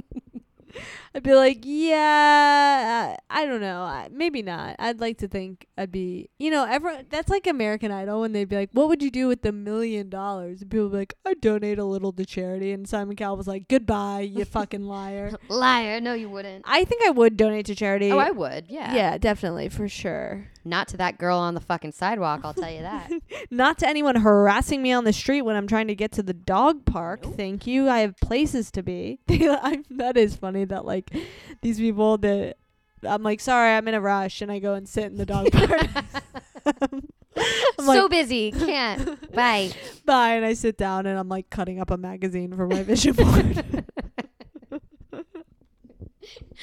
I'd be like, yeah, I don't know, maybe not. I'd like to think I'd be, you know, everyone. That's like American Idol when they'd be like, "What would you do with the million dollars?" And people would be like, "I donate a little to charity." And Simon Cowell was like, "Goodbye, you fucking liar." Liar. No, you wouldn't. I think I would donate to charity. Oh, I would. Yeah. yeah, definitely for sure. Not to that girl on the fucking sidewalk. I'll tell you that. Not to anyone harassing me on the street when I'm trying to get to the dog park. Nope. Thank you. I have places to be. I, that is funny that like these people that I'm like, sorry, I'm in a rush, and I go and sit in the dog park. I'm so like, busy. Can't. Bye. bye, and I sit down and I'm like cutting up a magazine for my vision board.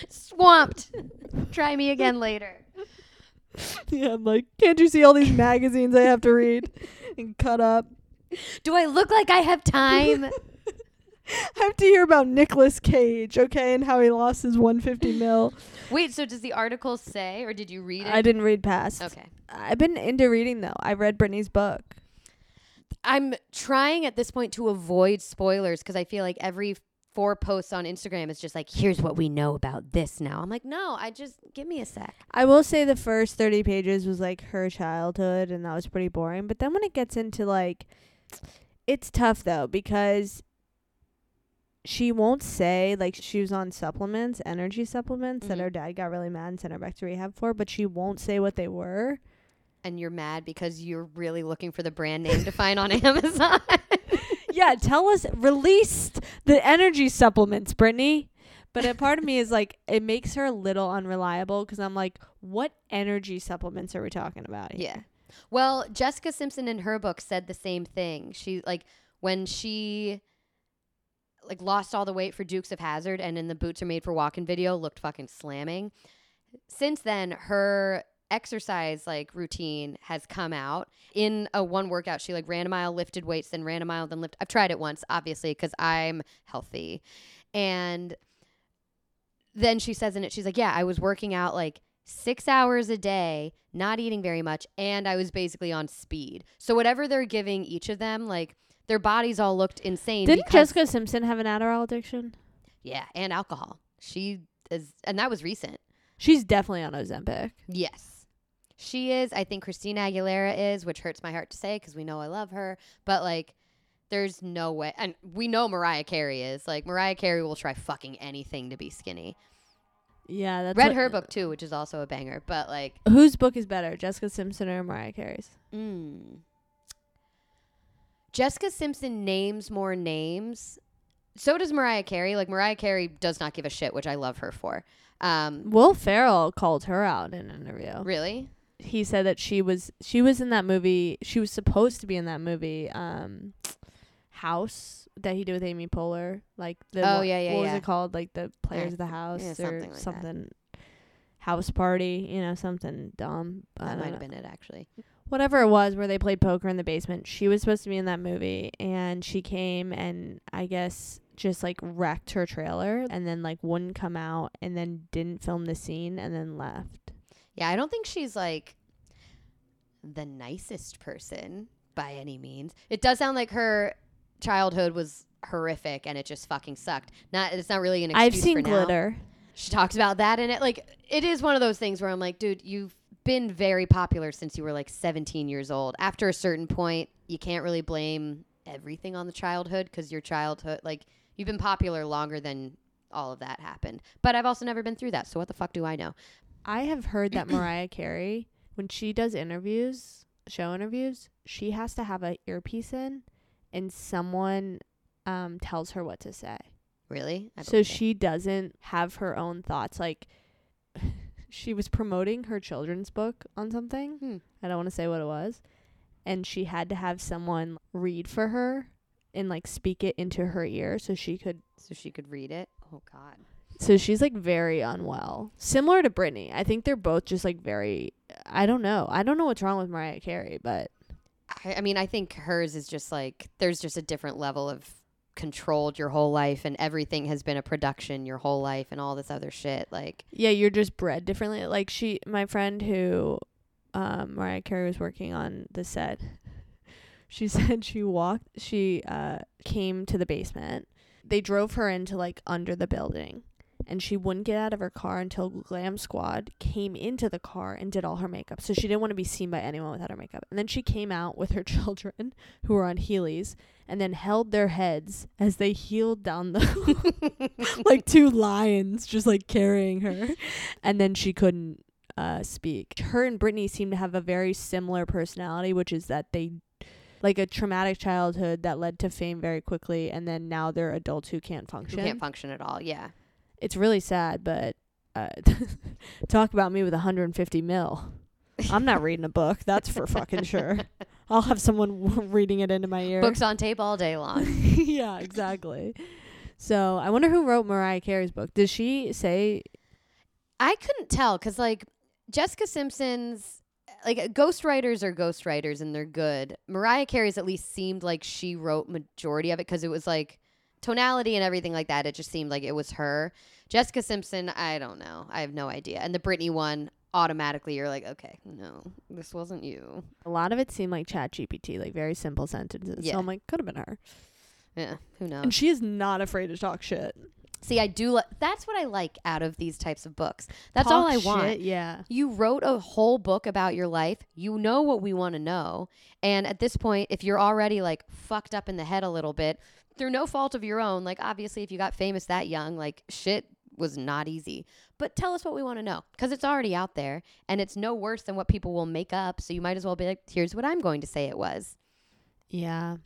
Swamped. Try me again later. yeah, I'm like, can't you see all these magazines I have to read and cut up? Do I look like I have time? I have to hear about Nicolas Cage, okay, and how he lost his 150 mil. Wait, so does the article say, or did you read it? I didn't read past. Okay. I've been into reading though. I read Britney's book. I'm trying at this point to avoid spoilers because I feel like every four posts on Instagram is just like, here's what we know about this now. I'm like, no, I just give me a sec. I will say the first 30 pages was like her childhood and that was pretty boring, but then when it gets into like it's tough though because she won't say like she was on supplements, energy supplements that Mhm. her dad got really mad and sent her back to rehab for, but she won't say what they were. And you're mad because you're really looking for the brand name to find on Amazon. Yeah, tell us released the energy supplements, Britney. But a part of me is like, it makes her a little unreliable because I'm like, what energy supplements are we talking about? Here? Yeah. Well, Jessica Simpson in her book said the same thing. She like when she like lost all the weight for Dukes of Hazzard and in the Boots Are Made for Walking video looked fucking slamming. Since then, her exercise like routine has come out in a one workout she like ran a mile lifted weights then ran a mile then lift i've tried it once obviously because i'm healthy and then she says in it she's like yeah i was working out like six hours a day, not eating very much, and I was basically on speed. So whatever they're giving each of them, like their bodies all looked insane. Didn't Jessica Simpson have an Adderall addiction? Yeah, and alcohol. She is, and that was recent. She's definitely on Ozempic. Yes. She is. I think Christina Aguilera is, which hurts my heart to say because we know I love her. But like, there's no way. And we know Mariah Carey is. Like, Mariah Carey will try fucking anything to be skinny. Yeah, that's Read her book too, which is also a banger. But like, Whose book is better, Jessica Simpson or Mariah Carey's? Mm. Jessica Simpson names more names. So does Mariah Carey. Like Mariah Carey does not give a shit, which I love her for. Um, Will Ferrell called her out in an interview. really? He said that she was she was in that movie. She was supposed to be in that movie, um, House that he did with Amy Poehler. Like the Oh, one- yeah, yeah, what yeah. was it called? Like the Players of the House or something like something. House party, you know, something dumb. That might have been it actually. whatever it was where they played poker in the basement she was supposed to be in that movie and she came and i guess just like wrecked her trailer and then like wouldn't come out and then didn't film the scene and then left Yeah, I don't think she's like the nicest person by any means. It does sound like her childhood was horrific and it just fucking sucked. Not it's not really an excuse i've seen for now. glitter She talks about that in it. Like it is one of those things where I'm like, dude, you've been very popular since you were like 17 years old. After a certain point, you can't really blame everything on the childhood because your childhood, like you've been popular longer than all of that happened. But I've also never been through that, so what the fuck do I know? I have heard that mariah carey when she does interviews show interviews she has to have a earpiece in and someone um tells her what to say Really? So she doesn't have her own thoughts like she was promoting her children's book on something Hmm. i don't want to say what it was and she had to have someone read for her and like speak it into her ear so she could so she could read it. Oh God. So she's like very unwell similar to Britney. i think they're both just like very i don't know i don't know what's wrong with mariah carey but I, I mean, I think hers is just like there's just a different level of controlled your whole life and everything has been a production your whole life and all this other shit. Like, Yeah, you're just bred differently. Like she, my friend who, um, Mariah Carey was working on the set. She said she walked. She uh came to the basement. They drove her into like under the building, and she wouldn't get out of her car until Glam Squad came into the car and did all her makeup. So she didn't want to be seen by anyone without her makeup. And then she came out with her children who were on Heelys and then held their heads as they heeled down the like two lions just like carrying her. And then she couldn't uh, speak. Her and Britney seem to have a very similar personality, which is that they like a traumatic childhood that led to fame very quickly and then now they're adults who can't function. Who can't function at all. Yeah. It's really sad, but uh, talk about me with 150 mil. I'm not reading a book. That's for fucking sure. I'll have someone w- reading it into my ear. Books on tape all day long. yeah, exactly. So I wonder who wrote Mariah Carey's book. Did she say? I couldn't tell because like Jessica Simpson's like uh, ghostwriters are ghostwriters and they're good. Mariah Carey's at least seemed like she wrote majority of it because it was like tonality and everything like that. It just seemed like it was her. Jessica Simpson, I don't know. I have no idea. And the Britney one, automatically you're like, okay, no, this wasn't you. A lot of it seemed like Chat GPT, like very simple sentences. Yeah. So I'm like, could have been her. Yeah, who knows? And she is not afraid to talk shit. See, I do. Li- that's what I like out of these types of books. That's all I Talk want. shit, yeah. You wrote a whole book about your life. You know what we want to know. And at this point, if you're already like fucked up in the head a little bit, through no fault of your own, like obviously if you got famous that young, like shit was not easy. But tell us what we want to know because it's already out there and it's no worse than what people will make up. So you might as well be like, here's what I'm going to say it was. Yeah.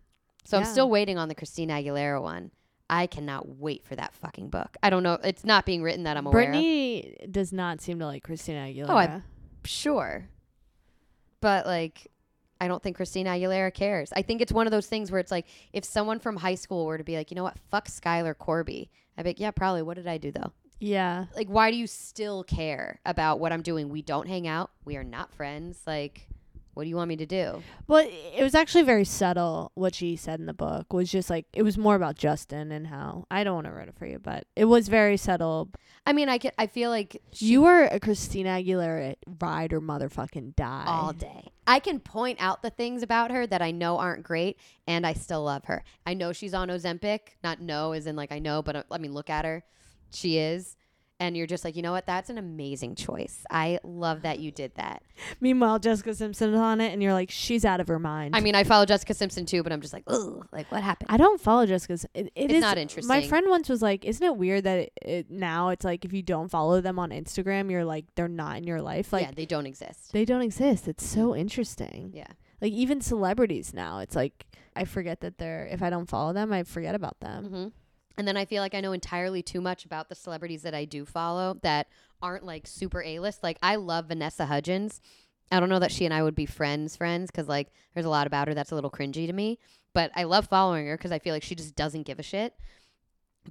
So I'm still waiting on the Christina Aguilera one. I cannot wait for that fucking book. I don't know. It's not being written that I'm aware of. Britney does not seem to like Christina Aguilera. Oh, I- Sure. But like I don't think Christina Aguilera cares. I think it's one of those things where it's like if someone from high school were to be like, you know what, fuck Skylar Corby, I'd be like, yeah, probably. What did I do though? yeah. Like, why do you still care about what I'm doing? We don't hang out. We are not friends. Like, what do you want me to do? Well, it was actually very subtle what she said in the book. Was just like it was more about Justin and how I don't want to write it for you, but it was very subtle. I mean, I can, I feel like you were a Christina Aguilera ride or motherfucking die all day. I can point out the things about her that I know aren't great, and I still love her. I know she's on Ozempic. Not no, as in like I know, but uh, I mean, look at her. She is. And you're just like, you know what? That's an amazing choice. I love that you did that. Meanwhile, Jessica Simpson is on it, and you're like, she's out of her mind. I mean, I follow Jessica Simpson too, but I'm just like, ugh, like what happened? I don't follow Jessica's. It, it It's is- not interesting. My friend once was like, "Isn't it weird that it, it now it's like if you don't follow them on Instagram, you're like they're not in your life. Like yeah, they don't exist. they don't exist. It's so interesting. Yeah. Like even celebrities now, it's like I forget that they're. If I don't follow them, I forget about them. hmm And then I feel like I know entirely too much about the celebrities that I do follow that aren't like super A list. Like I love Vanessa Hudgens. I don't know that she and I would be friends, friends, because like there's a lot about her that's a little cringy to me. But I love following her because I feel like she just doesn't give a shit.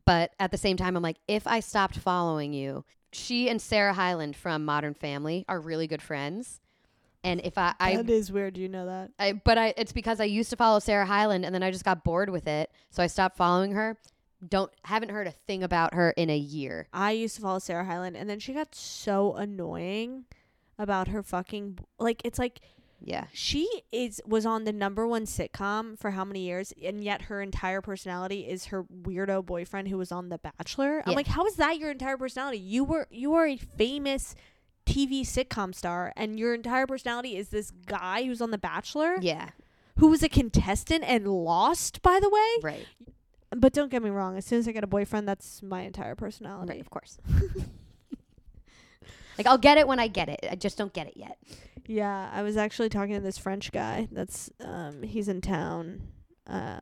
But at the same time, I'm like, if I stopped following you, she and Sarah Hyland from Modern Family are really good friends. And if I, I that is weird. Do you know that. I, but I, it's because I used to follow Sarah Hyland and then I just got bored with it. So I stopped following her. Don't, haven't heard a thing about her in a year. I used to follow Sarah Hyland, and then she got so annoying about her fucking like. It's like Yeah. she is was on the number one sitcom for how many years and yet her entire personality is her weirdo boyfriend who was on the bachelor i'm like how is that your entire personality you were you are a famous tv sitcom star and your entire personality is this guy who's on the bachelor Yeah. who was a contestant and lost by the way Right. But don't get me wrong as soon as i get a boyfriend that's my entire personality Right. Of course. like I'll get it when I get it. I just don't get it yet. Yeah, I was actually talking to this French guy. That's um he's in town. Uh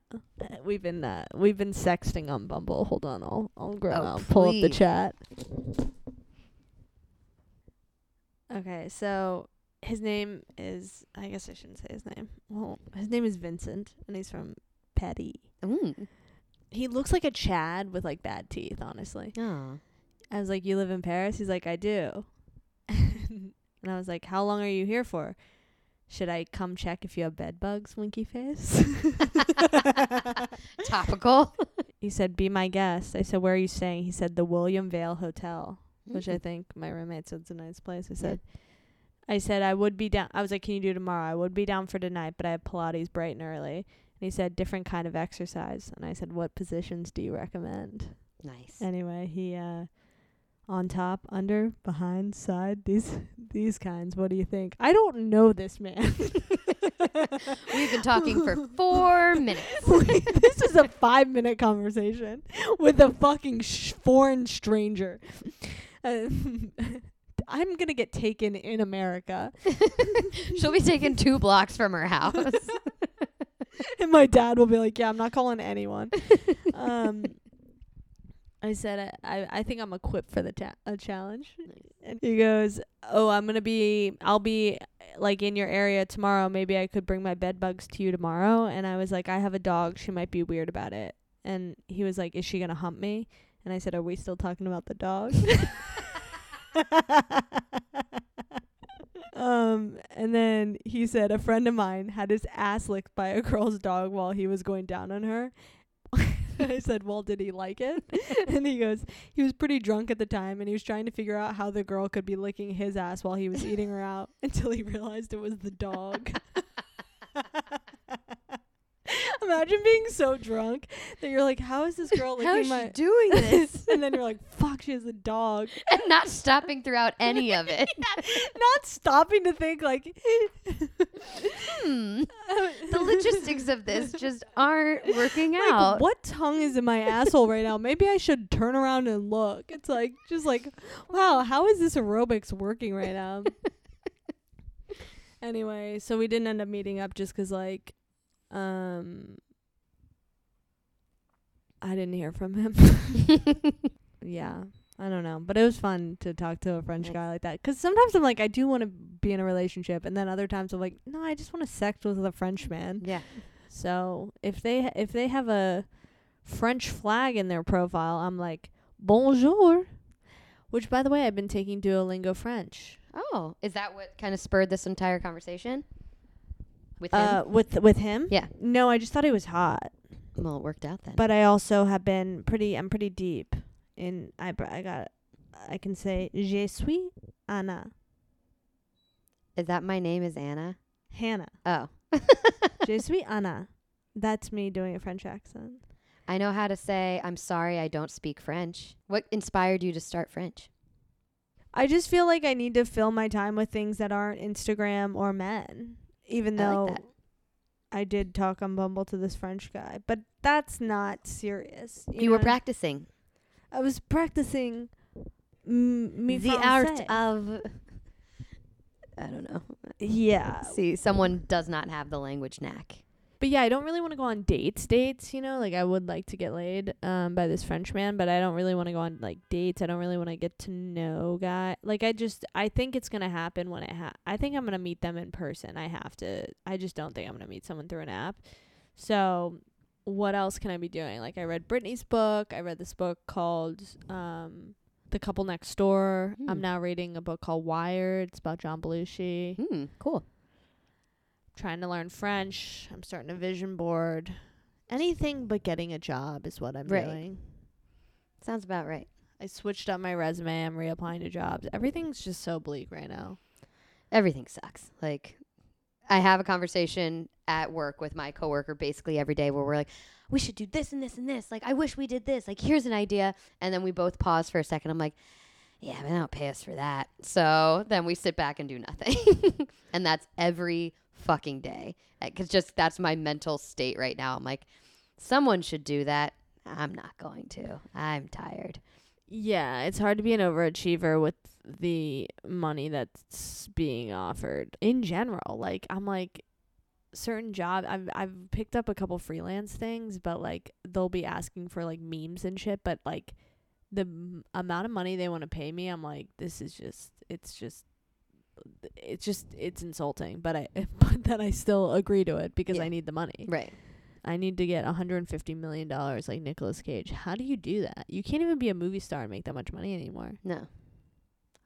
we've been uh, we've been sexting on Bumble. Hold on, I'll I'll grab Oh, I'll pull up the chat. Okay, so his name is I guess I shouldn't say his name. Well, his name is Vincent and he's from Petty. Mm. He looks like a Chad with like bad teeth, honestly. Oh. I was like, "You live in Paris?" He's like, "I do." and I was like, "How long are you here for?" Should I come check if you have bed bugs, winky face? Topical. he said, "Be my guest." I said, "Where are you staying?" He said, "The William Vale Hotel," which I hmm. think my roommate said it's a nice place. I Yeah. said, "I said I would be down." I was like, "Can you do tomorrow?" I would be down for tonight, but I have Pilates bright and early. And he said, "Different kind of exercise." And I said, "What positions do you recommend?" nice. Anyway, he uh on top, under, behind, side, these these kinds. What do you think? I don't know this man. We've been talking for four minutes. this is a five minute conversation with a fucking sh- foreign stranger. Uh, I'm gonna get taken in America, She'll be taken two blocks from her house. and my dad will be like, "Yeah, I'm not calling anyone." um, I said, I, I, think I'm equipped for the ta- a challenge. And he goes, "Oh, I'm gonna be, I'll be like in your area tomorrow. Maybe I could bring my bed bugs to you tomorrow." And I was like, "I have a dog. She might be weird about it." And he was like, "Is she gonna hump me?" And I said, "Are we still talking about the dog?" um, and then he said, "A friend of mine had his ass licked by a girl's dog while he was going down on her." I said, "Well, did he like it?" and he goes, "He was pretty drunk at the time, and he was trying to figure out how the girl could be licking his ass while he was eating her out until he realized it was the dog." Imagine being so drunk that you're like, "How is this girl licking How is my?" she doing this? and then you're like, "Fuck, she has a dog." and not stopping throughout any of it. Not stopping to think like, Hmm. The logistics of this just aren't working Like, out. what tongue is in my asshole right now? Maybe I should turn around and look. It's like just like, wow, how is this aerobics working right now? anyway, so we didn't end up meeting up just 'cause like, um, I didn't hear from him. yeah, I don't know, but it was fun to talk to a French guy like that. 'Cause sometimes I'm like, I do want to be in a relationship, and then other times I'm like, no, I just want to sex with a French man. yeah. So if they if they have a French flag in their profile, I'm like bonjour. Which, by the way, I've been taking Duolingo French. Oh, is that what kind of spurred this entire conversation with him? Uh, with with him? Yeah. No, I just thought he was hot. well, it worked out then. But I also have been pretty. I'm pretty deep in. I I got. I can say je suis Anna is that my name is Anna? Hannah. Oh, je suis Anna. That's me doing a French accent. I know how to say I'm sorry I don't speak French. What inspired you to start French? I just feel like I need to fill my time with things that aren't Instagram or men. Even I though like. I did talk on Bumble to this French guy, but that's not serious. You were know? practicing I was practicing mm, me the art of. I don't know. yeah. See, someone does not have the language knack. But yeah, I don't really want to go on dates. Dates, you know, like I would like to get laid um by this French man, but I don't really want to go on like dates. I don't really want to get to know guy. Like I just I think it's gonna happen when it ha. I think I'm gonna meet them in person. I have to. I just don't think I'm gonna meet someone through an app. So what else can I be doing? Like I read Britney's book. I read this book called um The Couple Next Door. I'm Hmm. now reading a book called Wired. It's about John Belushi Hmm, cool. Trying to learn French. I'm starting a vision board. Anything but getting a job is what I'm Right. doing. Sounds about right. I switched up my resume. I'm reapplying to jobs. Everything's just so bleak right now. Everything sucks. Like, I have a conversation at work with my coworker basically every day where we're like, we should do this and this and this. Like, I wish we did this. Like, here's an idea. And then we both pause for a second. I'm like, yeah, but they don't pay us for that. So then we sit back and do nothing. and that's every fucking day. Because just that's my mental state right now. I'm like, someone should do that. I'm not going to. I'm tired. Yeah, it's hard to be an overachiever with the money that's being offered in general. Like I'm like certain job I've I've picked up a couple freelance things, but like they'll be asking for like memes and shit, but like the m- amount of money they want to pay me, I'm like this is just it's just it's just it's insulting, but I but then I still agree to it because Yeah. I need the money. Right. I need to get 150 million dollars like Nicolas Cage. How do you do that? You can't even be a movie star and make that much money anymore. No.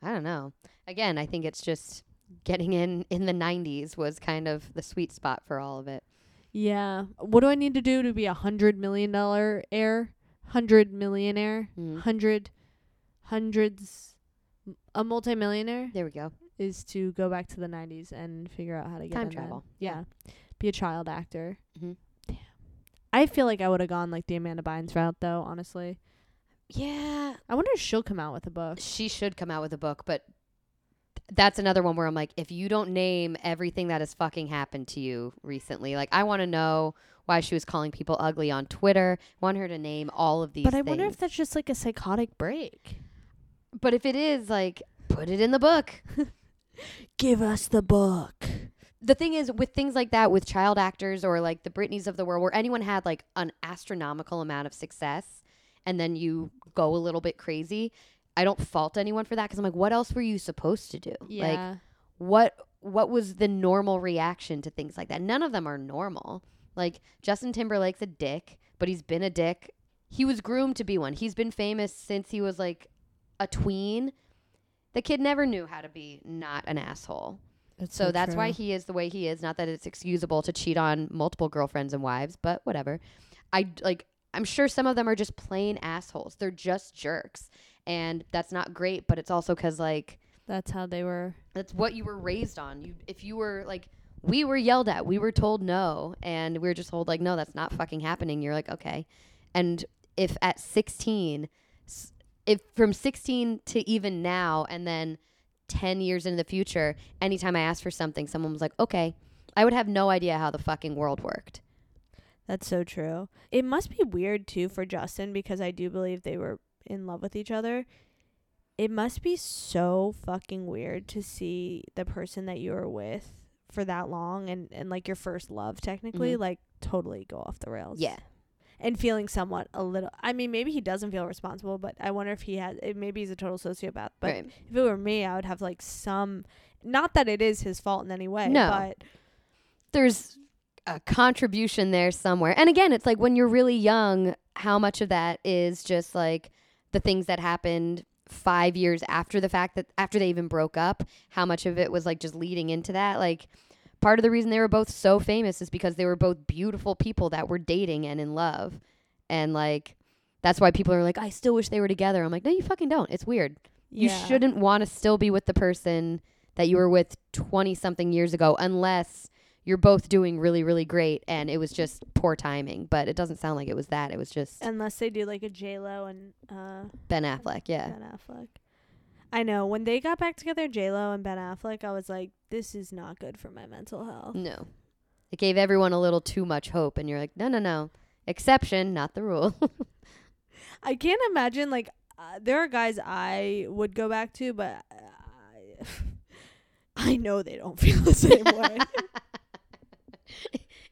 I don't know. Again, I think it's just getting in in the 90s was kind of the sweet spot for all of it. Yeah. What do I need to do to be a hundred million dollar heir? Hundred millionaire? Mm. Hundred hundreds a multimillionaire There we go. Is to go back to the 90s and figure out how to get Time travel. Yeah. Be a child actor. hmm I feel like I would have gone like the Amanda Bynes route though, honestly. Yeah, I wonder if she'll come out with a book. she should come out with a book, but that's another one where I'm like, if you don't name everything that has fucking happened to you recently, like I want to know why she was calling people ugly on Twitter. want her to name all of these. But I wonder if that's just like a psychotic break. But if it is, like, put it in the book. Give us the book. the thing is with things like that with child actors or like the Britneys of the world where anyone had like an astronomical amount of success and then you go a little bit crazy I don't fault anyone for that because I'm like what else were you supposed to do? Like what what was the normal reaction to things like that? None of them are normal. Like Justin Timberlake's a dick but he's been a dick. He was groomed to be one. He's been famous since he was like a tween the kid never knew how to be not an asshole so, that's why he is the way he is. Not that it's excusable to cheat on multiple girlfriends and wives, but whatever. I like. I'm sure some of them are just plain assholes. They're just jerks, and that's not great. But it's also because like That's how they were. that's what you were raised on. You, if you were like, we were yelled at, we were told no, and we were just told like, no, that's not fucking happening. You're like, okay. And if at 16, s- if from 16 to even now, and then 10 years into the future, anytime I asked for something, someone was like, okay, I would have no idea how the fucking world worked. That's so true. It must be weird too for Justin because I do believe they were in love with each other. It must be so fucking weird to see the person that you were with for that long and and like your first love technically Mhm. like totally go off the rails. Yeah. And feeling somewhat a little I mean maybe he doesn't feel responsible, but I wonder if he has it, maybe he's a total sociopath. But right. if it were me, I would have like some not that it is his fault in any way, No. but there's a contribution there somewhere. And again, it's like when you're really young, how much of that is just like the things that happened five years after the fact that after they even broke up, how much of it was like just leading into that? Like, part of the reason they were both so famous is because they were both beautiful people that were dating and in love. And like, that's why people are like, I still wish they were together. I'm like, no, you fucking don't. It's weird. You yeah. shouldn't want to still be with the person that you were with 20 something years ago unless you're both doing really really great and it was just poor timing but it doesn't sound like it was that it was just unless they do like a J Lo and uh Ben Affleck yeah Ben Affleck. I know when they got back together, J Lo and Ben Affleck, I was like, this is not good for my mental health. no it gave everyone a little too much hope and you're like no no no exception not the rule I can't imagine like uh, there are guys I would go back to, but I, I know they don't feel the same way.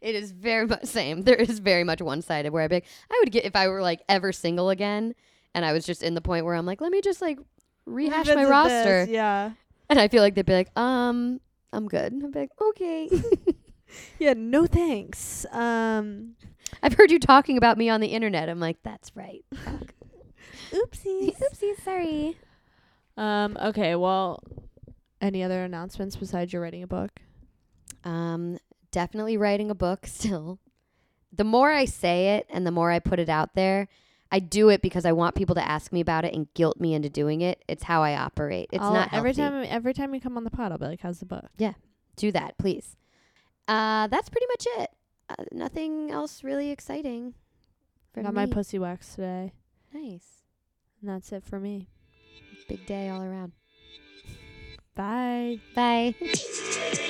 it is very much same there is very much one-sided where i'd be like i would get if i were like ever single again and i was just in the point where i'm like let me just like rehash my roster this, yeah, and i feel like they'd be like um i'm good i'd be like okay yeah. No thanks. Um, I've heard you talking about me on the internet. I'm like, that's right. oopsies. Oopsies, sorry. um. Okay. Well, any other announcements besides you're writing a book? Um, definitely writing a book still. The more I say it and the more I put it out there, I do it because I want people to ask me about it and guilt me into doing it. It's how I operate. It's I'll- not every healthy. time. Every time you come on the pod, I'll be like, "How's the book?" Yeah, do that, please. Uh, that's pretty much it. Uh, nothing else really exciting. I For got my pussy wax today, nice. and that's it for me. Big day all around. Bye. Bye.